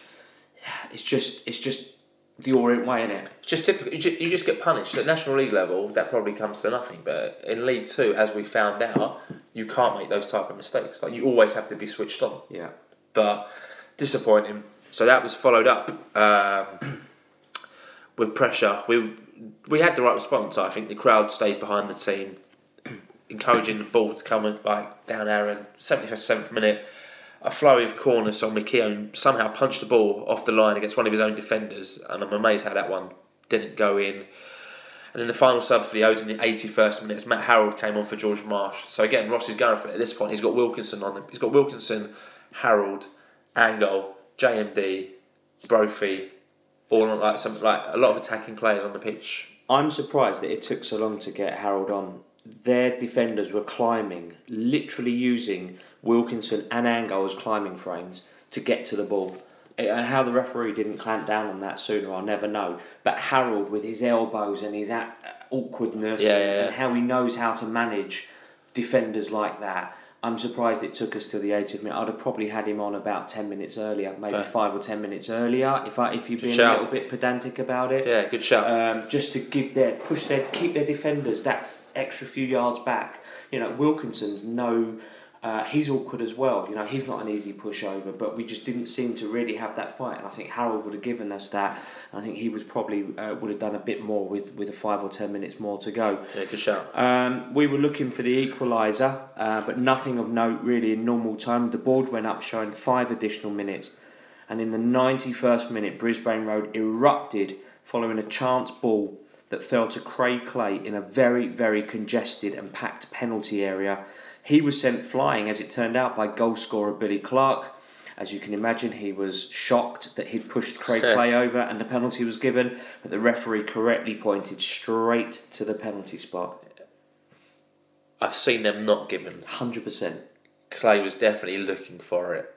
S2: It's just, it's just the Orient way, isn't it?
S1: It's just typical. You just, you just get punished at national league level. That probably comes to nothing. But in League Two, as we found out, you can't make those type of mistakes. Like you always have to be switched on.
S2: Yeah.
S1: But disappointing. So that was followed up um, with pressure. We we had the right response. I think the crowd stayed behind the team, encouraging the ball to come in, like down Aaron. Seventy fifth, seventh minute. A flurry of corners, so McKeown somehow punched the ball off the line against one of his own defenders, and I'm amazed how that one didn't go in. And then the final sub for the O's in the 81st minute, Matt Harrold came on for George Marsh. So again, Ross is going for it at this point. He's got Wilkinson on him. He's got Wilkinson, Harrold, Angol, JMD, Brophy, all on like some like a lot of attacking players on the pitch.
S2: I'm surprised that it took so long to get Harrold on. Their defenders were climbing, literally using Wilkinson and Angol as climbing frames to get to the ball. And how the referee didn't clamp down on that sooner, I'll never know. But Harrold, with his elbows and his awkwardness
S1: Yeah,
S2: and,
S1: yeah, yeah.
S2: and how he knows how to manage defenders like that. I'm surprised it took us to the 80th minute. I'd have probably had him on about 10 minutes earlier, maybe
S1: Okay.
S2: five or 10 minutes earlier, if I if you're being a little bit pedantic about it.
S1: Yeah, good shout.
S2: Um, just to give their push their keep their defenders that extra few yards back. You know, Wilkinson's no. Uh, he's awkward as well. You know, he's not an easy pushover, but we just didn't seem to really have that fight. And I think Harrold would have given us that. I think he was probably uh, would have done a bit more with with a five or ten minutes more to go.
S1: yeah, good shout.
S2: Um, we were looking for the equaliser, uh, but nothing of note really in normal time. The board went up showing five additional minutes, and in the 91st minute, Brisbane Road erupted following a chance ball that fell to Craig Clay in a very, very congested and packed penalty area. He was sent flying, as it turned out, by goal scorer Billy Clarke. As you can imagine, he was shocked that he'd pushed Craig Clay over and the penalty was given, but the referee correctly pointed straight to the penalty spot.
S1: I've seen them not given.
S2: Hundred percent.
S1: Clay was definitely looking for it.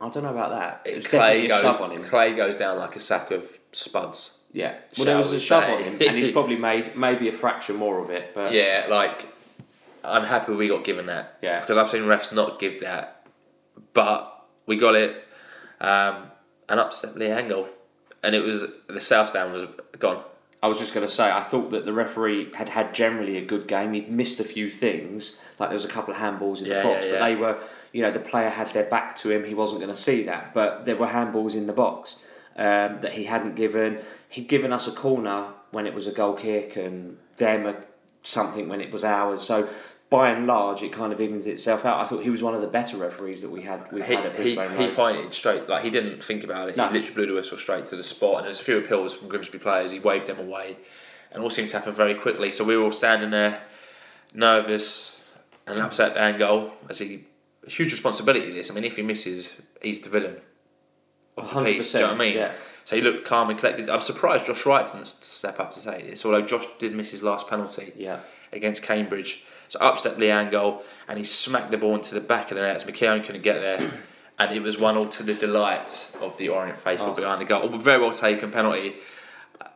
S2: I don't know about that. It was
S1: Clay
S2: definitely
S1: goes,
S2: a shove on him.
S1: Clay goes down like a sack of spuds.
S2: Yeah. Well, there was a shove
S1: say.
S2: on him, and he's probably made maybe a fraction more of it. But
S1: Yeah, like I'm happy we got given that.
S2: Yeah.
S1: Because I've seen refs not give that, but we got it. Um, an upstep Lee Angol, and it was the south stand was gone.
S2: I was just going to say, I thought that the referee had had generally a good game. He'd missed a few things, like there was a couple of handballs in
S1: Yeah,
S2: the box,
S1: yeah,
S2: but they were, you know, the player had their back to him. He wasn't going to see that, but there were handballs in the box um, that he hadn't given. He'd given us a corner when it was a goal kick, and them a, something when it was ours. So. By and large, it kind of evens itself out. I thought he was one of the better referees that we had. We've
S1: He,
S2: had at
S1: he,
S2: Brisbane
S1: he
S2: Road.
S1: pointed straight, like he didn't think about it.
S2: No.
S1: He literally blew the whistle straight to the spot, and there was a few appeals from Grimsby players. He waved them away, and all seemed to happen very quickly. So we were all standing there, nervous, and upset Dan goal as he huge responsibility. This, I mean, if he misses, he's the villain of the piece. Do you know what I mean?
S2: yeah.
S1: So he looked calm and collected. I'm surprised Josh Wright didn't step up to say this, although Josh did miss his last penalty
S2: Yeah.
S1: against Cambridge. So upstep Lee Angol, and he smacked the ball into the back of the net McKeown couldn't get there. And it was one all to the delight of the Orient faithful
S2: Oh.
S1: behind the goal. Very well taken penalty.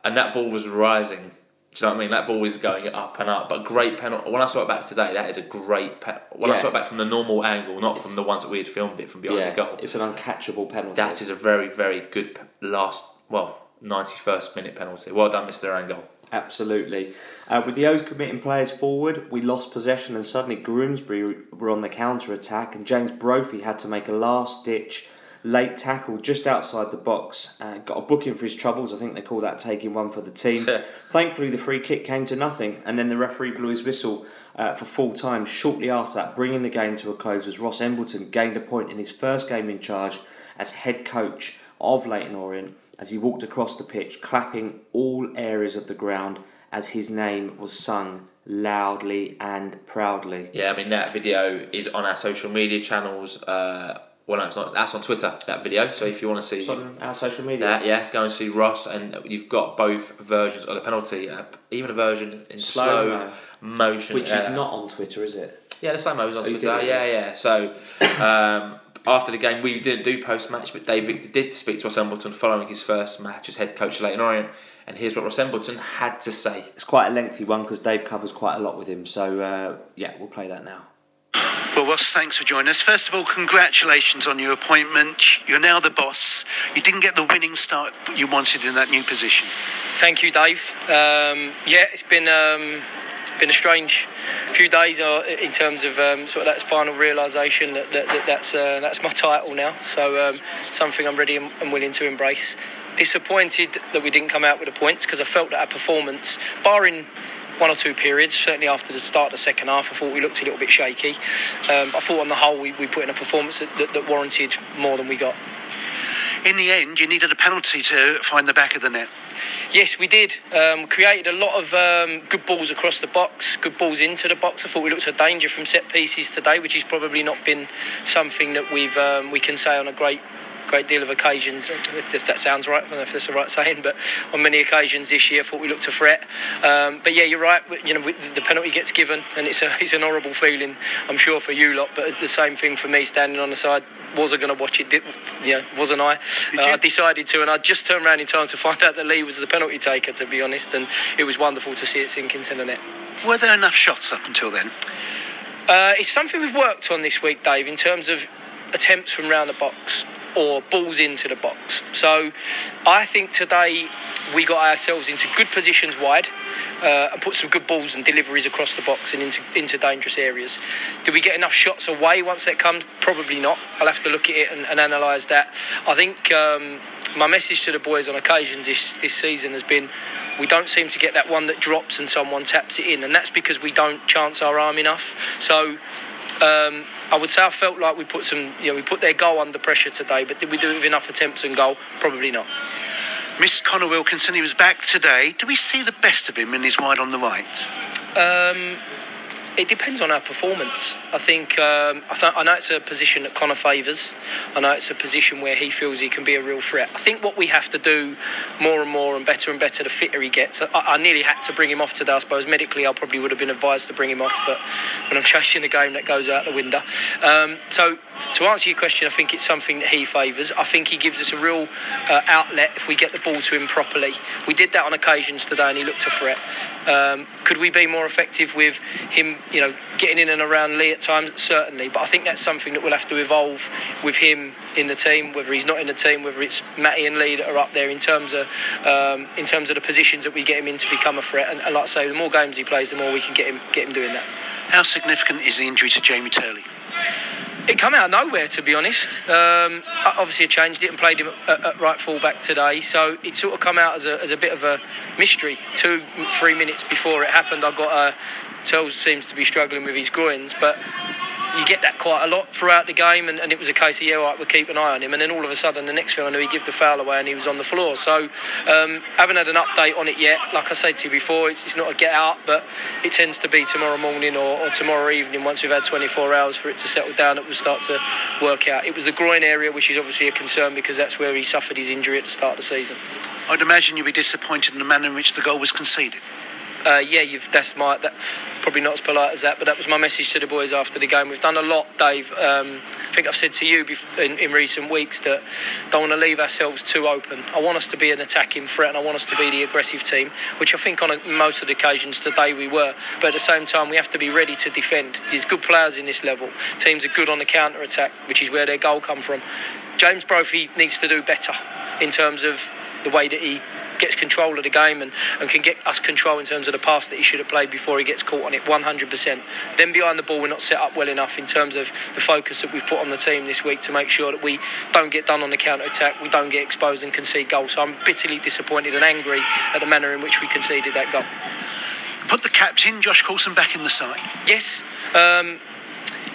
S1: And that ball was rising. Do you know what I mean? That ball was going up and up. But great penalty. When I saw it back today, that is a great penalty. When I saw it back from the normal angle, not from the ones that we had filmed it from behind
S2: yeah,
S1: the goal.
S2: it's an uncatchable penalty.
S1: That is a very, very good last, well, 91st minute penalty. Well done, Mr. Angol.
S2: Absolutely. Uh, with the O's committing players forward, we lost possession and suddenly Grimsby were on the counter attack and James Brophy had to make a last ditch late tackle just outside the box. Uh, got a booking for his troubles. I think they call that taking one for the team. Thankfully, the free kick came to nothing and then the referee blew his whistle uh, for full time shortly after that, bringing the game to a close as Ross Embleton gained a point in his first game in charge as head coach of Leyton Orient as he walked across the pitch, clapping all areas of the ground as his name was sung loudly and proudly.
S1: Yeah, I mean that video is on our social media channels. Uh, well, no, it's not. That's on Twitter. That video. So if you want to see
S2: on our social media.
S1: that, yeah, go and see Ross, and you've got both versions of the penalty. Uh, even a version in slow,
S2: Slow-mo.
S1: motion,
S2: which
S1: uh,
S2: is not on Twitter, is it?
S1: Yeah, the same was on
S2: Oh,
S1: Twitter. Yeah, yeah. So um, after the game, we didn't do post match, but Dave Victor did speak to Ross Embleton following his first match as head coach of Leyton Orient, and here's what Ross Embleton had to say.
S2: It's quite a lengthy one because Dave covers quite a lot with him. So uh, yeah, we'll play that now.
S3: Well, Ross, thanks for joining us. First of all, congratulations on your appointment. You're now the boss. You didn't get the winning start you wanted in that new position.
S4: Thank you, Dave. Um, yeah, it's been um, been a strange few days uh, in terms of um, sort of that final realisation that, that, that that's uh, that's my title now. So um, something I'm ready and and willing to embrace. Disappointed that we didn't come out with the points because I felt that our performance, barring one or two periods, certainly after the start of the second half, I thought we looked a little bit shaky. Um, I thought on the whole we, we put in a performance that, that, that warranted more than we got.
S3: In the end, you needed a penalty to find the back of the net.
S4: Yes, we did. Um, created a lot of um, good balls across the box, good balls into the box. I thought we looked at danger from set pieces today, which has probably not been something that we've um, we can say on a great great deal of occasions, if, if that sounds right, I don't know if that's the right saying, but on many occasions this year, I thought we looked a threat. Um, but yeah, you're right. You know, the penalty gets given, and it's a, it's an horrible feeling, I'm sure for you lot. But it's the same thing for me, standing on the side. Was I going to watch it? Did, yeah, wasn't I? Uh, I decided to, and I just turned around in time to find out that Lee was the penalty taker. To be honest, and it was wonderful to see it sink into the net.
S3: Were there enough shots up until then?
S4: Uh, it's something we've worked on this week, Dave, in terms of attempts from round the box or balls into the box. So I think today we got ourselves into good positions wide uh, and put some good balls and deliveries across the box and into, into dangerous areas. Did we get enough shots away once that comes? Probably not. I'll have to look at it and, and analyse that. I think um, my message to the boys on occasions this, this season has been we don't seem to get that one that drops and someone taps it in, and that's because we don't chance our arm enough. So um, I would say I felt like we put some, you know, we put their goal under pressure today, but did we do it with enough attempts and goal? Probably not.
S3: Miss Conor Wilkinson, he was back today. Do we see the best of him in his wide on the right?
S4: Um, it depends on our performance. I think um, I, th- I know it's a position that Conor favours. I know it's a position where he feels he can be a real threat. I think what we have to do more and more and better and better the fitter he gets. I, I nearly had to bring him off today. I suppose medically I probably would have been advised to bring him off, but when I'm chasing a game, that goes out the window. Um, so to answer your question, I think it's something that he favours. I think he gives us a real uh, outlet if we get the ball to him properly. We did that on occasions today, and he looked a threat. Um, could we be more effective with him, you know, getting in and around Lee at times? Certainly, but I think that's something that we'll have to evolve with him in the team, whether he's not in the team, whether it's Matty and Lee that are up there in terms of um, in terms of the positions that we get him in to become a threat. And, and like I say, the more games he plays, the more we can get him get him doing that.
S3: How significant is the injury to Jamie Turley?
S4: It come out of nowhere, to be honest. Um, obviously, I changed it and played him at, at, right fullback today, so it sort of come out as a, as a bit of a mystery. Two, three minutes before it happened, I got a. Tells seems to be struggling with his groins, but you get that quite a lot throughout the game, and, and it was a case of yeah, right, we'll keep an eye on him. And then all of a sudden, the next thing I knew, he gave the foul away and he was on the floor. So, um, haven't had an update on it yet. Like I said to you before, it's, it's not a get out, but it tends to be tomorrow morning or, or tomorrow evening. Once we've had 24 hours for it to settle down, it will start to work out. It was the groin area, which is obviously a concern because that's where he suffered his injury at the start of the season.
S3: I'd imagine you'd be disappointed in the manner in which the goal was conceded.
S4: Uh, yeah, that's my that, probably not as polite as that, but that was my message to the boys after the game. We've done a lot, Dave. Um, I think I've said to you in, in, recent weeks that don't want to leave ourselves too open. I want us to be an attacking threat, and I want us to be the aggressive team, which I think on a, most of the occasions today we were. But at the same time, we have to be ready to defend. There's good players in this level. Teams are good on the counter attack, which is where their goal come from. James Brophy needs to do better in terms of the way that he gets control of the game and, and can get us control in terms of the pass that he should have played before he gets caught on it 100%. Then behind the ball, we're not set up well enough in terms of the focus that we've put on the team this week to make sure that we don't get done on the counter attack, we don't get exposed and concede goals. So I'm bitterly disappointed and angry at the manner in which we conceded that goal.
S3: Put the captain, Josh Coulson, back in the side.
S4: Yes. Um,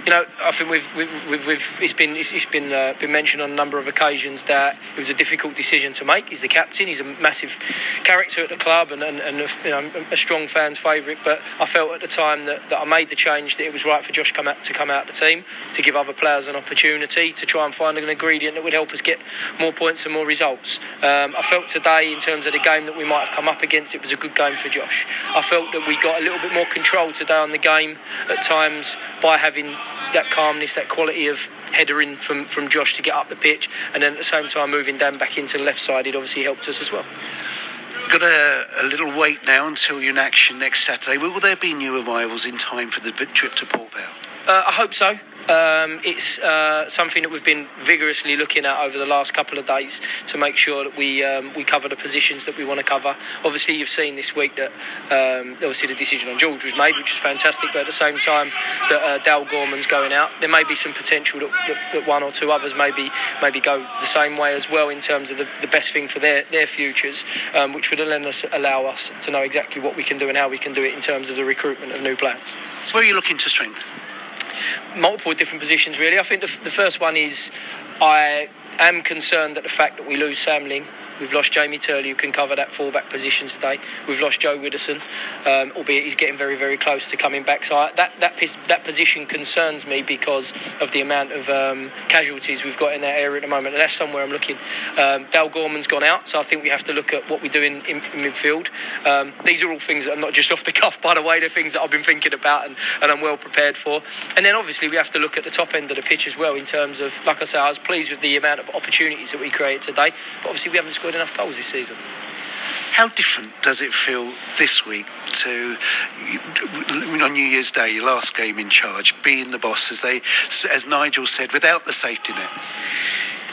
S4: you know, I think we've, we've, we've it's been it's, it's been uh, been mentioned on a number of occasions that it was a difficult decision to make. He's the captain. He's a massive character at the club and, and, and a, you know, a strong fans' favourite. But I felt at the time that, that I made the change that it was right for Josh come out, to come out of the team to give other players an opportunity to try and find an ingredient that would help us get more points and more results. Um, I felt today in terms of the game that we might have come up against, it was a good game for Josh. I felt that we got a little bit more control today on the game at times by having that calmness, that quality of headering from, from Josh to get up the pitch, and then at the same time moving Dan back into the left side, it obviously helped us as well.
S3: Got a, a little wait now until you're in action next Saturday. Will there be new arrivals in time for the trip to Port Vale?
S4: Uh, I hope so. Um, it's uh, something that we've been vigorously looking at over the last couple of days to make sure that we um, we cover the positions that we want to cover. Obviously, you've seen this week that um, obviously the decision on George was made, which is fantastic. But at the same time, that uh, Dale Gorman's going out, there may be some potential that, that, that, one or two others maybe maybe go the same way as well in terms of the, the best thing for their their futures, um, which would allow us allow us to know exactly what we can do and how we can do it in terms of the recruitment of new players.
S3: So, where are you looking to strengthen?
S4: Multiple different positions, really. I think the, the first one is I am concerned that the fact that we lose Sam Ling We've lost Jamie Turley, who can cover that fullback position today. We've lost Joe Widdowson, um, albeit he's getting very, very close to coming back. So I, that that that position concerns me because of the amount of um, casualties we've got in that area at the moment, and that's somewhere I'm looking. Um, Dale Gorman's gone out, so I think we have to look at what we do in, in, in midfield. Um, these are all things that are not just off the cuff, by the way. They're things that I've been thinking about and, and I'm well prepared for. And then obviously we have to look at the top end of the pitch as well in terms of, like I say, I was pleased with the amount of opportunities that we created today, but obviously we haven't scored enough goals this season.
S3: How different does it feel this week to on New Year's Day, your last game in charge, being the boss, as they, as Nigel said, without the safety net?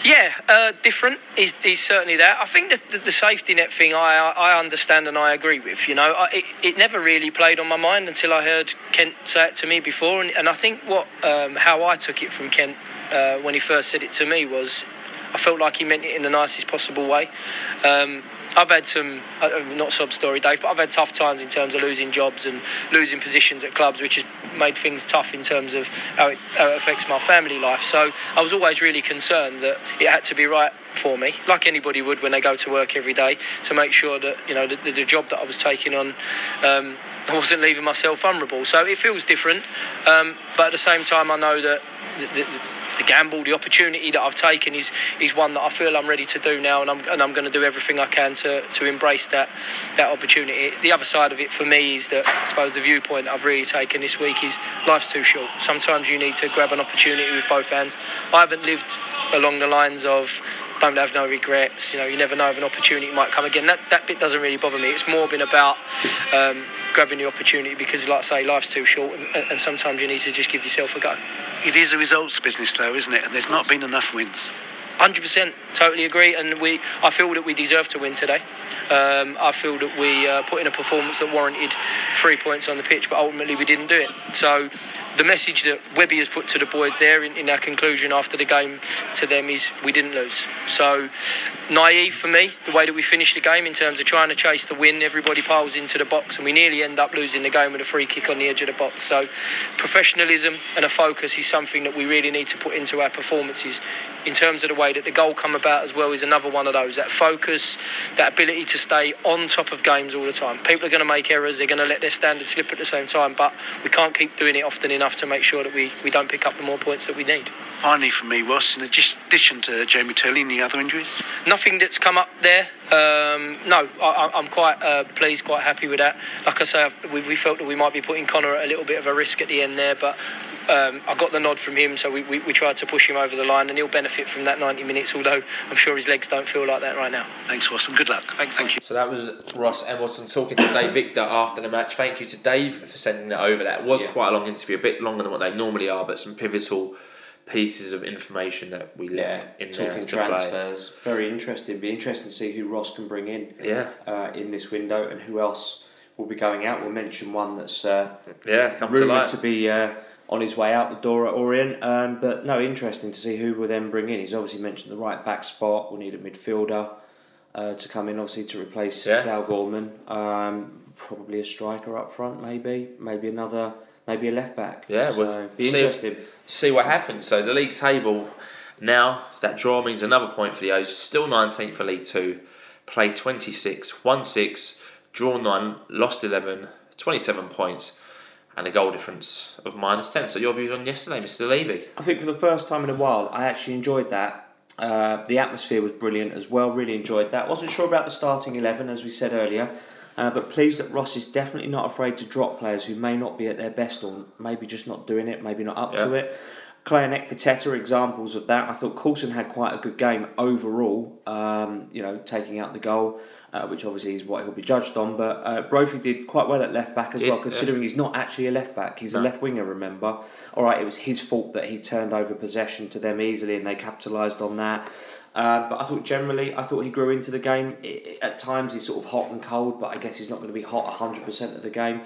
S4: Yeah, uh, different is, is certainly that. I think the, the, the, safety net thing I, I understand and I agree with. You know, I, it, it never really played on my mind until I heard Kent say it to me before, and, and I think what um, how I took it from Kent uh, when he first said it to me was I felt like he meant it in the nicest possible way. Um, I've had some, uh, not sob story, Dave, but I've had tough times in terms of losing jobs and losing positions at clubs, which has made things tough in terms of how it, how it affects my family life. So I was always really concerned that it had to be right for me, like anybody would when they go to work every day, to make sure that you know the, the job that I was taking on. Um, I wasn't leaving myself vulnerable, so it feels different. Um, but at the same time, I know that the, the gamble, the opportunity that I've taken is is one that I feel I'm ready to do now, and I'm and I'm going to do everything I can to, to embrace that that opportunity. The other side of it for me is that I suppose the viewpoint I've really taken this week is life's too short. Sometimes you need to grab an opportunity with both hands. I haven't lived along the lines of don't have no regrets. You know, you never know if an opportunity might come again. That that bit doesn't really bother me. It's more been about um, grabbing the opportunity because, like I say, life's too short, and, and sometimes you need to just give yourself a go.
S3: It is a results business, though, isn't it? And there's not been enough wins.
S4: Hundred percent, totally agree. And we, I feel that we deserve to win today. Um, I feel that we uh, put in a performance that warranted three points on the pitch, but ultimately we didn't do it. So the message that Webby has put to the boys there in, in our conclusion after the game to them is we didn't lose. So naive for me, the way that we finished the game in terms of trying to chase the win, everybody piles into the box and we nearly end up losing the game with a free kick on the edge of the box. So professionalism and a focus is something that we really need to put into our performances in terms of the way that the goal come about as well is another one of those. That focus, that ability to stay on top of games all the time. People are going to make errors, they're going to let their standards slip at the same time, but we can't keep doing it often enough to make sure that we, we don't pick up the more points that we need.
S3: Finally, for me, Ross, in addition to Jamie Turley, any other injuries?
S4: Nothing that's come up there. Um, no, I, am quite uh, pleased, quite happy with that. Like I say, we, we, felt that we might be putting Conor at a little bit of a risk at the end there, but um, I got the nod from him, so we, we, we, tried to push him over the line, and he'll benefit from that 90 minutes, although I'm sure his legs don't feel like that right now.
S3: Thanks, Ross, and good luck.
S4: Thanks,
S3: thank you.
S1: So that was Ross Hamilton talking to Dave Victor after the match. Thank you to Dave for sending that over. That was yeah. quite a long interview, a bit longer than what they normally are, but some pivotal pieces of information that we left yeah, in
S2: talking transfers. Play. Very interesting. Be interesting to see who Ross can bring in.
S1: Yeah.
S2: Uh, in this window and who else will be going out. We'll mention one that's uh,
S1: yeah
S2: rumored to, to be. Uh, on his way out the door at Orient. Um, but no, interesting to see who will then bring in. He's obviously mentioned the right back spot. We'll need a midfielder uh, to come in, obviously, to replace yeah. Dale Gorman. Um, probably a striker up front, maybe. Maybe another, maybe a left back.
S1: Yeah,
S2: so
S1: well,
S2: be interesting.
S1: See what happens. So the league table now, that draw means another point for the O's. Still 19th for League Two. Play 26, won 6, draw 9, lost 11, 27 points and a goal difference of minus 10. So, your views on yesterday, Mr. Levy?
S2: I think for the first time in a while, I actually enjoyed that. Uh, the atmosphere was brilliant as well, really enjoyed that. Wasn't sure about the starting 11, as we said earlier, uh, but pleased that Ross is definitely not afraid to drop players who may not be at their best or maybe just not doing it, maybe not up yeah. to it. Clay and Ekpiteta are examples of that. I thought Coulson had quite a good game overall, um, you know, taking out the goal uh, which obviously is what he'll be judged on. But uh, Brophy did quite well at left back as did, well, considering yeah. he's not actually a left back. He's no. a left winger, remember? All right, it was his fault that he turned over possession to them easily and they capitalised on that. Uh, but I thought generally, I thought he grew into the game. It, it, at times he's sort of hot and cold, but I guess he's not going to be hot 100% of the game.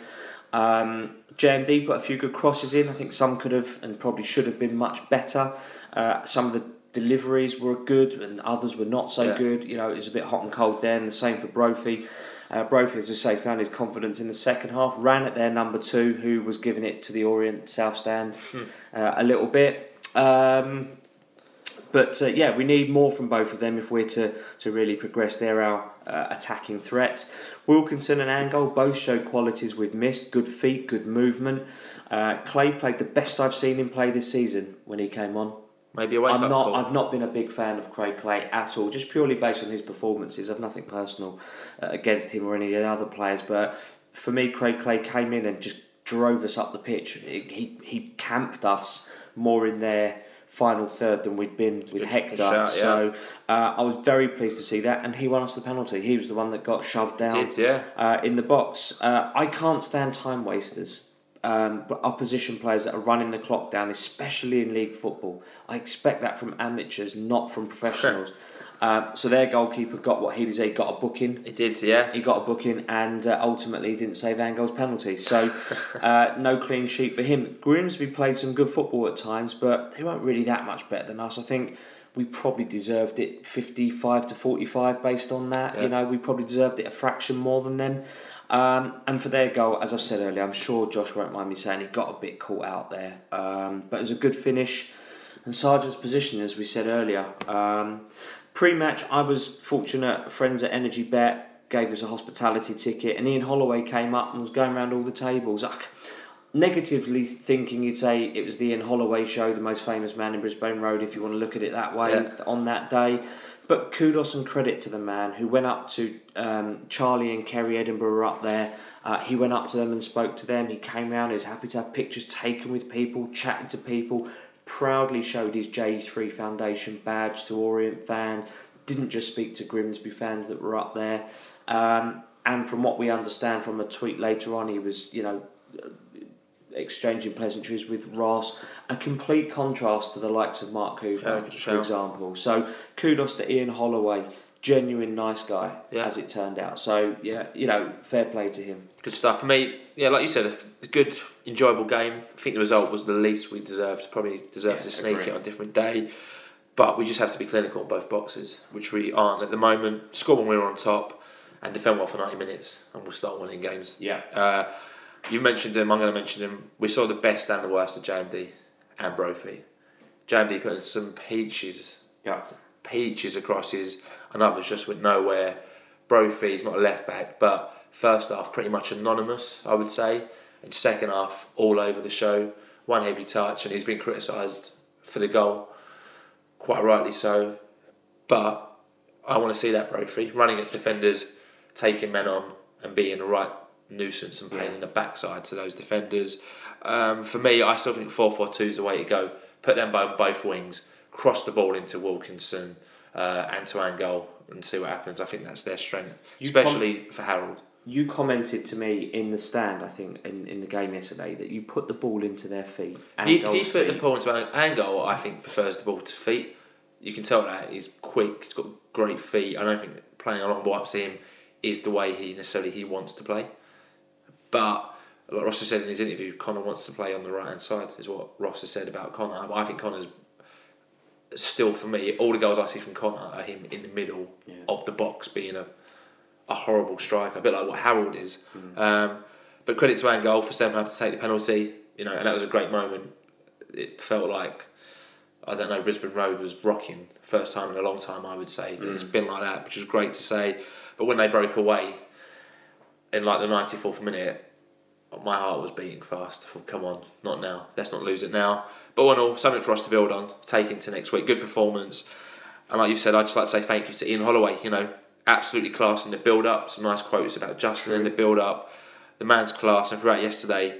S2: Um, JMD put a few good crosses in. I think some could have and probably should have been much better. Uh, some of the deliveries were good and others were not so yeah. good. You know, it was a bit hot and cold then. The same for Brophy. Uh, Brophy, as I say, found his confidence in the second half. Ran at their number two, who was giving it to the Orient South Stand hmm. uh, a little bit. Um, But uh, yeah, we need more from both of them if we're to, to really progress. They're our uh, attacking threats. Wilkinson and Angol both showed qualities we've missed good feet, good movement. Uh, Clay played the best I've seen him play this season when he came on.
S1: Maybe a wake
S2: I'm
S1: up
S2: not.
S1: call.
S2: I've not been a big fan of Craig Clay at all, just purely based on his performances. I've nothing personal uh, against him or any of the other players, but for me, Craig Clay came in and just drove us up the pitch. He he, he camped us more in their final third than we'd been with Hector.
S1: shout, yeah.
S2: So uh, I was very pleased to see that, and he won us the penalty. He was the one that got shoved down
S1: Did, yeah.
S2: uh, in the box. Uh, I can't stand time wasters. Um, opposition players that are running the clock down, especially in league football, I expect that from amateurs, not from professionals. um, so their goalkeeper got what he deserved. Got a booking.
S1: He did, yeah.
S2: He got a booking, and uh, ultimately he didn't save Angol's penalty. So uh, no clean sheet for him. Grimsby played some good football at times, but they weren't really that much better than us. I think we probably deserved it 55 to 45 based on that.
S1: Yeah.
S2: You know, we probably deserved it a fraction more than them. Um, and for their goal, as I said earlier, I'm sure Josh won't mind me saying he got a bit caught out there. Um, but it was a good finish. And Sargeant's position, as we said earlier. Um, Pre match, I was fortunate, friends at Energy Bet gave us a hospitality ticket, and Ian Holloway came up and was going around all the tables. I, negatively thinking you'd say it was the Ian Holloway show, the most famous man in Brisbane Road, if you want to look at it that way,
S1: Yeah.
S2: on that day. But kudos and credit to the man who went up to um, Charlie and Kerry Edinburgh were up there. Uh, he went up to them and spoke to them. He came round. He was happy to have pictures taken with people, chatted to people. Proudly showed his J3 Foundation badge to Orient fans. Didn't just speak to Grimsby fans that were up there. Um, and from what we understand from a tweet later on, he was, you know, exchanging pleasantries with Ross. A complete contrast to the likes of Mark Cooper,
S1: Yeah,
S2: for example. So kudos to Ian Holloway, genuine nice guy,
S1: Yeah.
S2: as it turned out. So yeah, you know, fair play to him.
S1: Good stuff. For me, yeah, like you said, a, good, enjoyable game. I think the result was the least we deserved. Probably deserved
S2: Yeah,
S1: to sneak it on a different day. But we just have to be clinical in both boxes, which we aren't at the moment. Score when we're on top and defend well for 90 minutes, and we'll start winning games.
S2: Yeah.
S1: Uh, you mentioned him, I'm going to mention him. We saw the best and the worst of JMD and Brophy. JMD putting some peaches
S2: Yeah.
S1: peaches across his, and others just went nowhere. Brophy, he's not a left back, but first half pretty much anonymous, I would say, and second half all over the show. One heavy touch, and he's been criticised for the goal, quite rightly so. But I want to see that Brophy running at defenders, taking men on, and being right nuisance and playing in the backside to those defenders. Um, for me, I still think 4 4 2 is the way to go. Put them on both wings, cross the ball into Wilkinson uh, and to Angol and see what happens. I think that's their strength,
S2: You
S1: especially for Harrold.
S2: You commented to me in the stand, I think, in, in the game yesterday, that you put the ball into their feet.
S1: If you, if you put the ball into Angol, I think prefers the ball to feet. You can tell that he's quick. He's got great feet. I don't think playing a long ball up to him is the way he necessarily he wants to play. But like Ross has said in his interview, Conor wants to play on the right hand side. Is what Ross has said about Conor. I think Conor's still for me. All the goals I see from Conor are him in the middle
S2: Yeah.
S1: of the box, being a a horrible striker, a bit like what Harrold is.
S2: Mm.
S1: Um, but credit to Angol for stepping up to take the penalty. You know, and that was a great moment. It felt like I don't know Brisbane Road was rocking first time in a long time. I would say that it's
S2: Mm.
S1: been like that, which was great to say. But when they broke away in like the ninety fourth minute, my heart was beating fast. I thought, come on, not now. Let's not lose it now. But in all, something for us to build on, take into next week. Good performance. And like you said, I'd just like to say thank you to Ian Holloway. You know, absolutely class in the build up. Some nice quotes about Justin in the build up. The man's class. And throughout yesterday,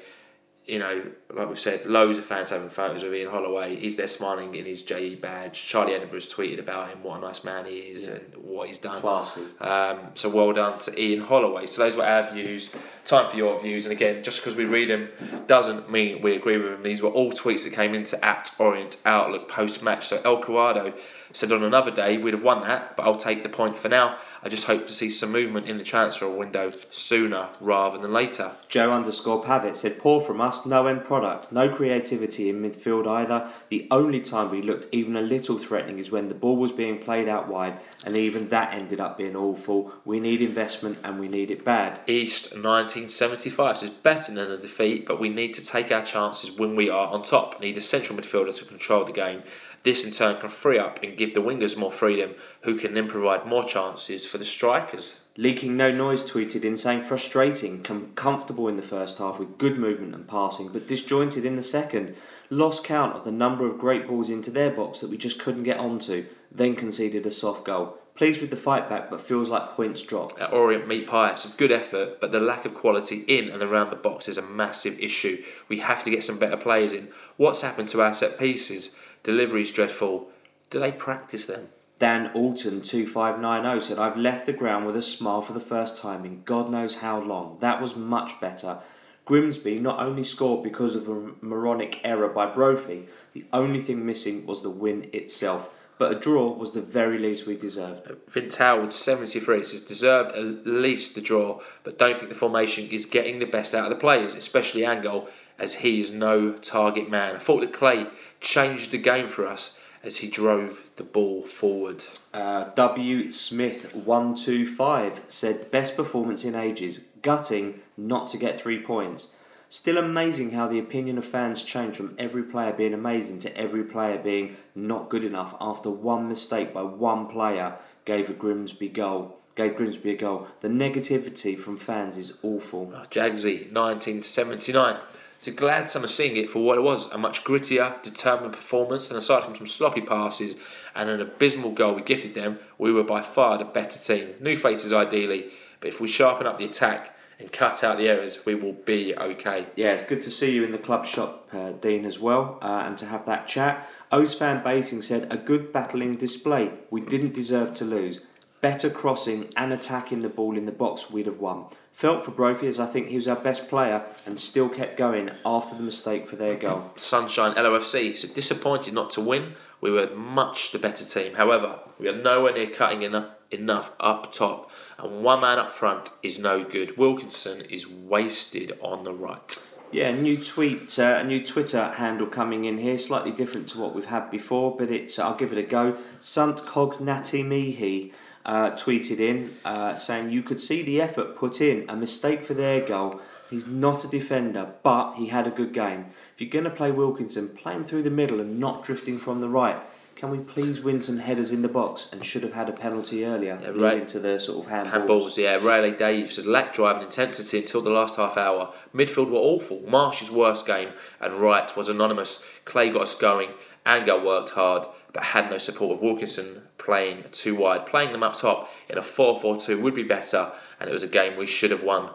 S1: you know, like we've said, loads of fans having photos of Ian Holloway. He's there smiling in his JE badge. Charlie Edinburgh's tweeted about him, what a nice man he is and what he's done.
S2: Classy.
S1: Um, so well done to Ian Holloway. So those were our views. Time for your views. And again, just because we read them doesn't mean we agree with them. These were all tweets that came into at Orient Outlook post match. So El Cuado said on another day we'd have won that, but I'll take the point for now. I just hope to see some movement in the transfer window sooner rather than later.
S2: Joe underscore Pavitt said, poor from us, no end product. No creativity in midfield either. The only time we looked even a little threatening is when the ball was being played out wide, and even that ended up being awful. We need investment and we need it bad.
S1: East 1975 says better than a defeat, but we need to take our chances when we are on top. Need a central midfielder to control the game. This in turn can free up and give the wingers more freedom, who can then provide more chances for the strikers.
S2: Leaking No Noise tweeted in saying frustrating, com- comfortable in the first half with good movement and passing, but disjointed in the second. Lost count of the number of great balls into their box that we just couldn't get onto, then conceded a soft goal. Pleased with the fight back, but feels like points dropped.
S1: At Orient Meat Pie, it's a good effort, but the lack of quality in and around the box is a massive issue. We have to get some better players in. What's happened to our set pieces? Delivery's dreadful. Do they practice them?
S2: Dan Alton 2590 said, I've left the ground with a smile for the first time in God knows how long. That was much better. Grimsby not only scored because of a moronic error by Brophy, the only thing missing was the win itself. But a draw was the very least we deserved.
S1: Uh, Vince Howard 73 says deserved at least the draw, but don't think the formation is getting the best out of the players, especially Angol, as he is no target man. I thought that Clay changed the game for us as he drove the ball forward.
S2: Uh, w. Smith 125 said, Best performance in ages. Gutting not to get three points. Still amazing how the opinion of fans changed from every player being amazing to every player being not good enough after one mistake by one player gave a Grimsby goal. Gave Grimsby a goal. The negativity from fans is awful.
S1: Oh, Jagsy 1979. So glad some are seeing it for what it was a much grittier, determined performance, and aside from some sloppy passes and an abysmal goal we gifted them, we were by far the better team. New faces ideally, but if we sharpen up the attack and cut out the errors, we will be okay.
S2: Yeah, it's good to see you in the club shop, uh, Dean, as well, uh, and to have that chat. O's fan Basing said, a good battling display. We didn't deserve to lose. Better crossing and attacking the ball in the box, we'd have won. Felt for Brophy as I think he was our best player and still kept going after the mistake for their goal.
S1: Sunshine LOFC so disappointed not to win. We were much the better team. However, we are nowhere near cutting enough, enough up top, and one man up front is no good. Wilkinson is wasted on the right.
S2: Yeah, new tweet, uh, a new Twitter handle coming in here, slightly different to what we've had before, but it's I'll give it a go. Sant Cognati Mihi uh, tweeted in uh, saying you could see the effort put in, a mistake for their goal. He's not a defender, but he had a good game. If you're going to play Wilkinson, play him through the middle and not drifting from the right. Can we please win some headers in the box and should have had a penalty earlier
S1: Yeah, right.
S2: into the sort of handballs.
S1: Handballs, yeah. Rayleigh Daves had lacked drive and intensity until the last half hour. Midfield were awful. Marsh's worst game, and Wright was anonymous. Clay got us going. Angol worked hard, but had no support of Wilkinson playing too wide. Playing them up top in a 4 4 2 would be better, and it was a game we should have won.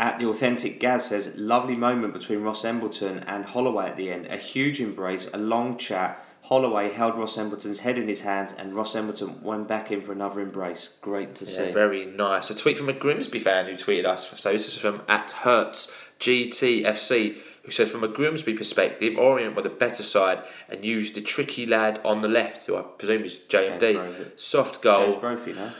S2: At the authentic Gaz says, lovely moment between Ross Embleton and Holloway at the end. A huge embrace, a long chat. Holloway held Ross Embleton's head in his hands, and Ross Embleton went back in for another embrace. Great to see.
S1: Very nice. A tweet from a Grimsby fan who tweeted us. So this is from at Hertz GTFC, who said, from a Grimsby perspective, Orient were the better side and used the tricky lad on the left, who I presume is
S2: James
S1: JMD. Soft
S2: James
S1: goal.
S2: Brophy, no?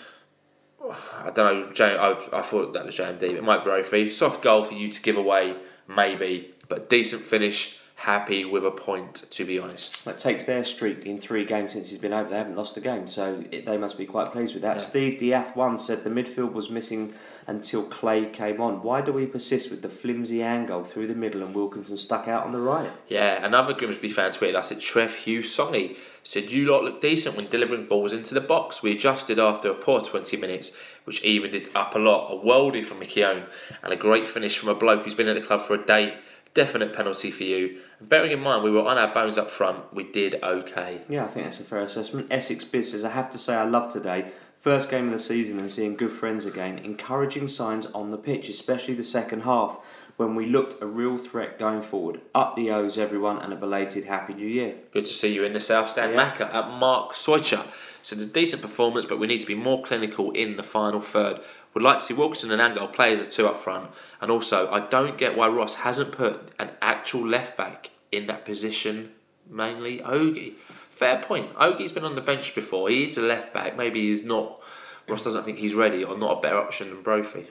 S1: I don't know. J- I, I thought that was JMD, but it might be Brophy. Soft goal for you to give away, maybe, but decent finish. Happy with a point, to be honest.
S2: That takes their streak in three games since he's been over. They haven't lost a game, so it, they must be quite pleased with that. Steve Diath one said the midfield was missing until Clay came on. Why do we persist with the flimsy Angol through the middle and Wilkinson stuck out on the right?
S1: Yeah, another Grimsby fan tweeted us at Trev Hughes Songy. Said, You lot look decent when delivering balls into the box. We adjusted after a poor 20 minutes, which evened it up a lot. A worldie from Mickey Owen and a great finish from a bloke who's been at the club for a day. Definite penalty for you. And bearing in mind we were on our bones up front, we did okay.
S2: Yeah, I think that's a fair assessment. Essex Biz says, I have to say I love today. First game of the season and seeing good friends again. Encouraging signs on the pitch, especially the second half, when we looked a real threat going forward. Up the O's, everyone, and a belated Happy New Year.
S1: Good to see you in the South Stand
S2: Yeah.
S1: Macca at Mark Soicher. So it's a decent performance, but we need to be more clinical in the final third. Would like to see Wilkinson and Angol play as a two up front. And also, I don't get why Ross hasn't put an actual left back in that position, mainly Ogie. Fair point. Ogie's been on the bench before. He is a left back. Maybe he's not. Ross doesn't think he's ready or not a better option than Brophy.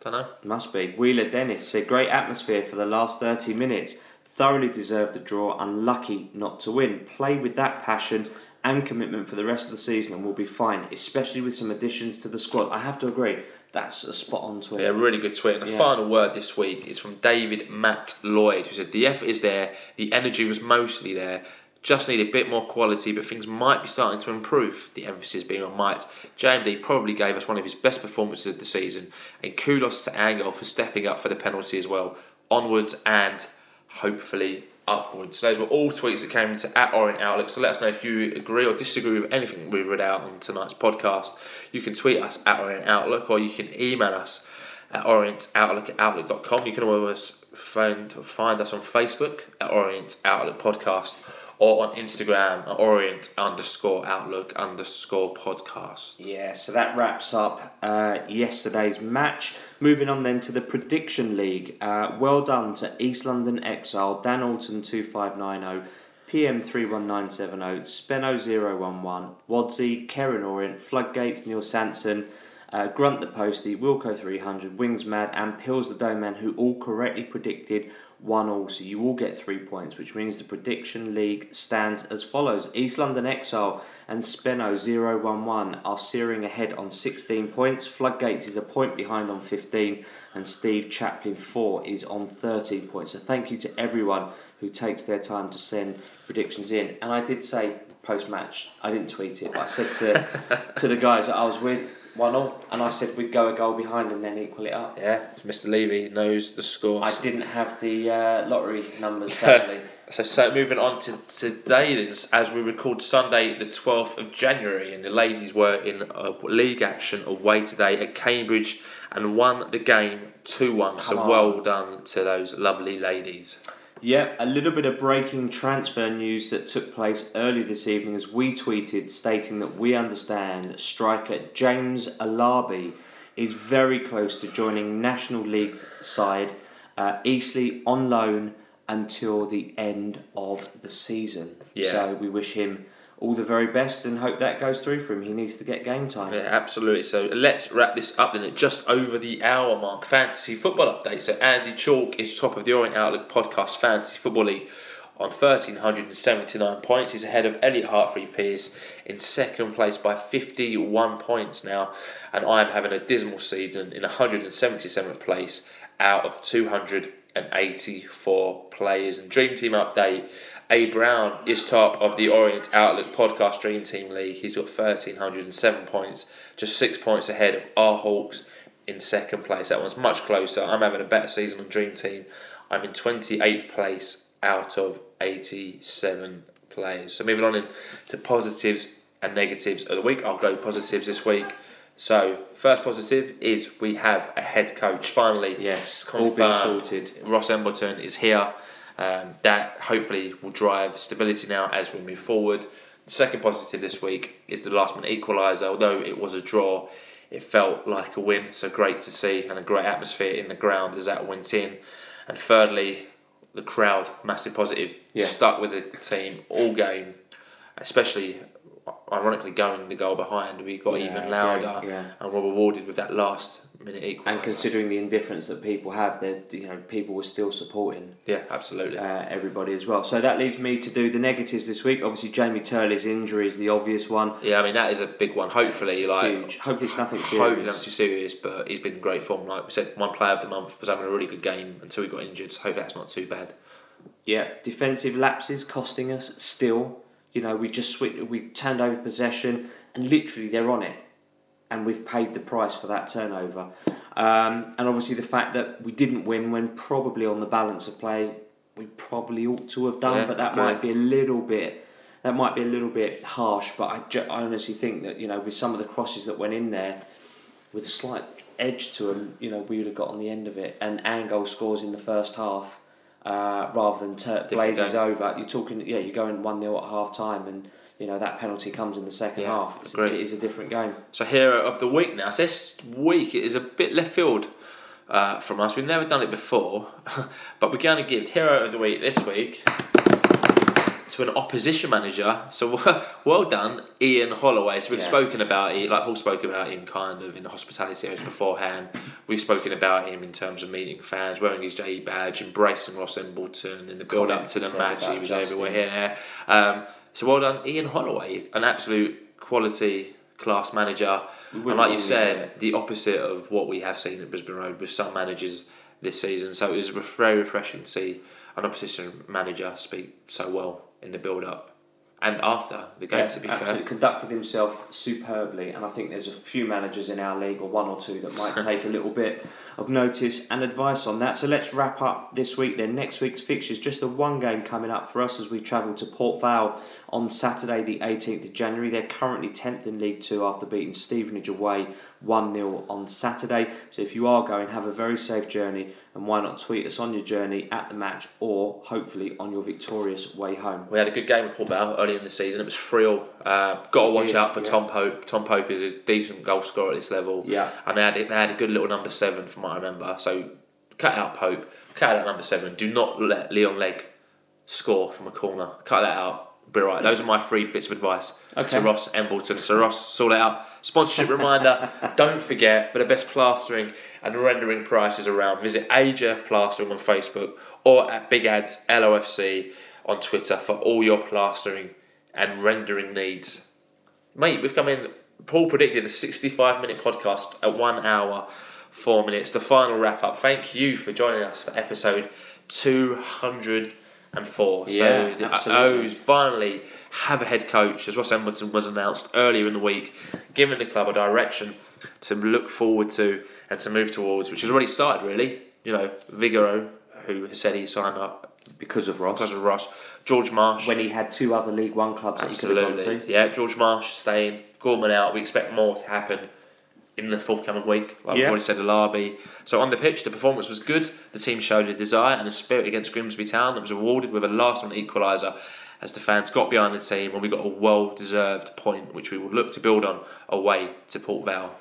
S1: Don't know.
S2: Must be. Wheeler Dennis said, great atmosphere for the last 30 minutes. thoroughly deserved the draw, unlucky not to win. Play with that passion and commitment for the rest of the season and we'll be fine, especially with some additions to the squad. I have to agree, that's a spot on tweet.
S1: Yeah, really good tweet. And the
S2: Yeah.
S1: final word this week is from David Matt Lloyd, who said the effort is there, the energy was mostly there. Just need a bit more quality, but things might be starting to improve. The emphasis being on might. JMD probably gave us one of his best performances of the season, and kudos to Angol for stepping up for the penalty as well. Onwards and hopefully upwards. Those were all tweets that came into at Orient Outlook. So let us know if you agree or disagree with anything we've read out on tonight's podcast. You can tweet us at Orient Outlook or you can email us at orientoutlook at outlook.com. You can always find, find us on Facebook at Orient Outlook Podcast or on Instagram Orient underscore Outlook underscore podcast.
S2: Yeah, so that wraps up uh, yesterday's match. Moving on then to the Prediction League. Uh, well done to East London Exile, Dan Alton 2590, PM 31970, Spenno 011, Wadsey, Karen Orient, Floodgates, Neil Sanson, uh, Grunt the Postie, Wilco 300, Wings Mad, and Pills the Doman, who all correctly predicted 1 all. So you all get 3 points, which means the Prediction League stands as follows East London Exile and Spenno 011 are searing ahead on 16 points. Floodgates is a point behind on 15, and Steve Chaplin 4 is on 13 points. So thank you to everyone who takes their time to send predictions in. And I did say post match, I didn't tweet it, but I said to, to the guys that I was with, 1 all, and I said we'd go a goal behind and then equal it up.
S1: Yeah, Mr. Levy knows the scores.
S2: I didn't have the uh, lottery numbers, sadly.
S1: So, so moving on to today, as we record Sunday, the 12th of January, and the ladies were in league action away today at Cambridge and won the game 2 1. So,
S2: on.
S1: well done to those lovely ladies.
S2: Yep, a little bit of breaking transfer news that took place early this evening as we tweeted stating that we understand striker James Alabi is very close to joining National League side uh, Eastleigh on loan until the end of the season.
S1: Yeah.
S2: So we wish him all the very best and hope that goes through for him. He needs to get game time.
S1: Yeah, absolutely. So let's wrap this up then at just over the hour mark. Fantasy football update. So Andy Chalk is top of the Orient Outlook podcast Fantasy Football League on 1,379 points. He's ahead of Elliot Hartfree Pierce in second place by 51 points now. And I'm having a dismal season in 177th place out of 284 players. And Dream Team update. A Brown is top of the Orient Outlook Podcast Dream Team League. He's got 1,307 points, just six points ahead of our Hawks in second place. That one's much closer. I'm having a better season on Dream Team. I'm in 28th place out of 87 players. So moving on in to positives and negatives of the week. I'll go positives this week. So first positive is we have a head coach finally.
S2: Yes, all been
S1: confirmed.
S2: sorted.
S1: Ross Embleton is here. Um, that hopefully will drive stability now as we move forward. The second positive this week is the last minute equaliser. Although it was a draw, it felt like a win. So great to see and a great atmosphere in the ground as that went in. And thirdly, the crowd, massive positive,
S2: Yeah.
S1: stuck with the team all game, especially ironically going the goal behind. We got
S2: Yeah,
S1: even louder
S2: yeah.
S1: and were rewarded with that last minute equaliser.
S2: And considering the indifference that people have, that you know people were still supporting
S1: yeah, absolutely.
S2: uh, everybody as well. So that leaves me to do the negatives this week. Obviously, Jamie Turley's injury is the obvious one.
S1: Yeah, I mean that is a big one. Hopefully,
S2: It's
S1: like
S2: huge. Hopefully, it's nothing
S1: hopefully
S2: serious.
S1: not too serious, but he's been in great form. Like we said, one player of the month was having a really good game until he got injured. So hopefully that's not too bad.
S2: Yeah, defensive lapses costing us still. You know, we just switched, we turned over possession, and literally they're on it, and we've paid the price for that turnover. Um, and obviously the fact that we didn't win when probably on the balance of play we probably ought to have done,
S1: Yeah,
S2: but that
S1: agree.
S2: might be a little bit. That might be a little bit harsh, but I, ju- I honestly think that you know with some of the crosses that went in there, with a slight edge to them, you know we would have got on the end of it. And Angol scores in the first half uh, rather than Turk blazes over. You're talking, yeah, you're going one 0 at half time, and you know that penalty comes in the second
S1: Yeah,
S2: half. It's, it is a different game.
S1: So hero of the week now. So this week it is a bit left field uh, from us. We've never done it before, but we're going to give hero of the week this week. To an opposition manager. So well done, Ian Holloway. So we've
S2: Yeah.
S1: spoken about it, like Paul spoke about him kind of in the hospitality areas beforehand. We've spoken about him in terms of meeting fans, wearing his JE badge, embracing Ross Embleton in the build up to the match. He was
S2: Justin.
S1: everywhere here and there. Um, so well done, Ian Holloway, an absolute quality class manager. And
S2: wouldn't
S1: like you said, the opposite of what we have seen at Brisbane Road with some managers this season. So it was very refreshing to see an opposition manager speak so well in the build up and after the game.
S2: Yeah,
S1: to be
S2: absolutely.
S1: fair,
S2: Conducted himself superbly, and I think there's a few managers in our league, or one or two, that might take a little bit of notice and advice on that. So let's wrap up this week. Then next week's fixtures, just the one game coming up for us as we travel to Port Vale on Saturday, the 18th of January. They're currently 10th in League Two after beating Stevenage away 1 0 on Saturday. So if you are going, have a very safe journey, and why not tweet us on your journey at the match or hopefully on your victorious way home.
S1: we had a good game with Port Vale early in the season. It was 3 0. Uh, got to watch
S2: did,
S1: out for
S2: yeah.
S1: Tom Pope. Tom Pope is a decent goal scorer at this level.
S2: Yeah.
S1: And they had, they had a good little number seven, from what I remember. So cut out Pope, cut out number seven. Do not let Leon Legge score from a corner. Cut that out. Be right. Those are my three bits of advice
S2: Okay.
S1: to Ross Embleton. So Ross, sort it out. Sponsorship reminder. Don't forget for the best plastering and rendering prices around, visit AJF Plastering on Facebook or at Big Ads LOFC on Twitter for all your plastering and rendering needs. Mate, we've come in. Paul predicted a 65 minute podcast at one hour, four minutes. The final wrap up. Thank you for joining us for episode 204.
S2: Yeah,
S1: so the.
S2: Uh,
S1: O's finally have a head coach, as Ross Embleton was announced earlier in the week, giving the club a direction to look forward to and to move towards, which has already started really. You know, Vigouroux, who has said he signed up
S2: Because of Ross.
S1: because of Ross, George Marsh.
S2: when he had two other League One clubs that he could have gone to.
S1: Yeah, George Marsh staying, Gorman out. We expect more to happen in the forthcoming week. Like
S2: Yeah.
S1: we've already said, Alabi. So on the pitch, the performance was good. The team showed a desire and a spirit against Grimsby Town that was rewarded with a last minute equaliser as the fans got behind the team and we got a well deserved point which we will look to build on away to Port Vale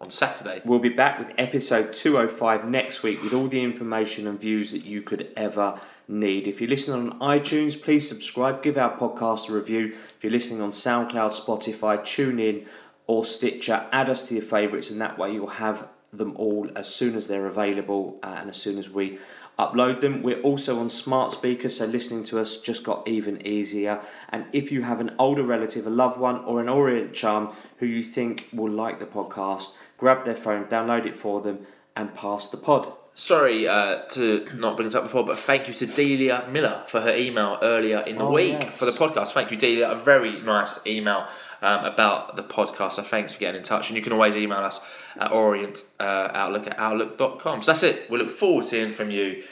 S1: on Saturday.
S2: We'll be back with episode 205 next week with all the information and views that you could ever need. If you're listening on iTunes, please subscribe, give our podcast a review. If you're listening on SoundCloud, Spotify, tune in or Stitcher, add us to your favourites, and that way you'll have them all as soon as they're available uh, and as soon as we upload them. We're also on smart speakers, so listening to us just got even easier. And if you have an older relative, a loved one, or an Orient charm who you think will like the podcast, grab their phone, download it for them, and pass the pod.
S1: Sorry uh, to not bring this up before, but thank you to Delia Miller for her email earlier in the
S2: Oh,
S1: week
S2: yes.
S1: for the podcast. Thank you, Delia. A very nice email um, about the podcast. So thanks for getting in touch. And you can always email us at Orient uh, Outlook at outlook.com. So that's it. We look forward to hearing from you.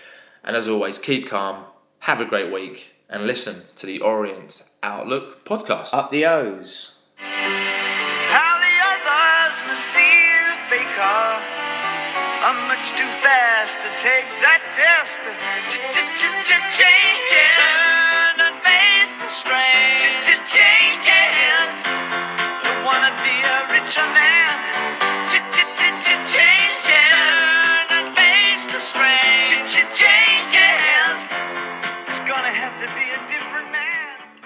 S1: And as always, keep calm, have a great week, and listen to the Orient Outlook podcast.
S2: Up the O's.
S5: How the others must see the faker. I'm much too fast to take that test. Change it not face constraints. Changes. Don't wanna be a richer man.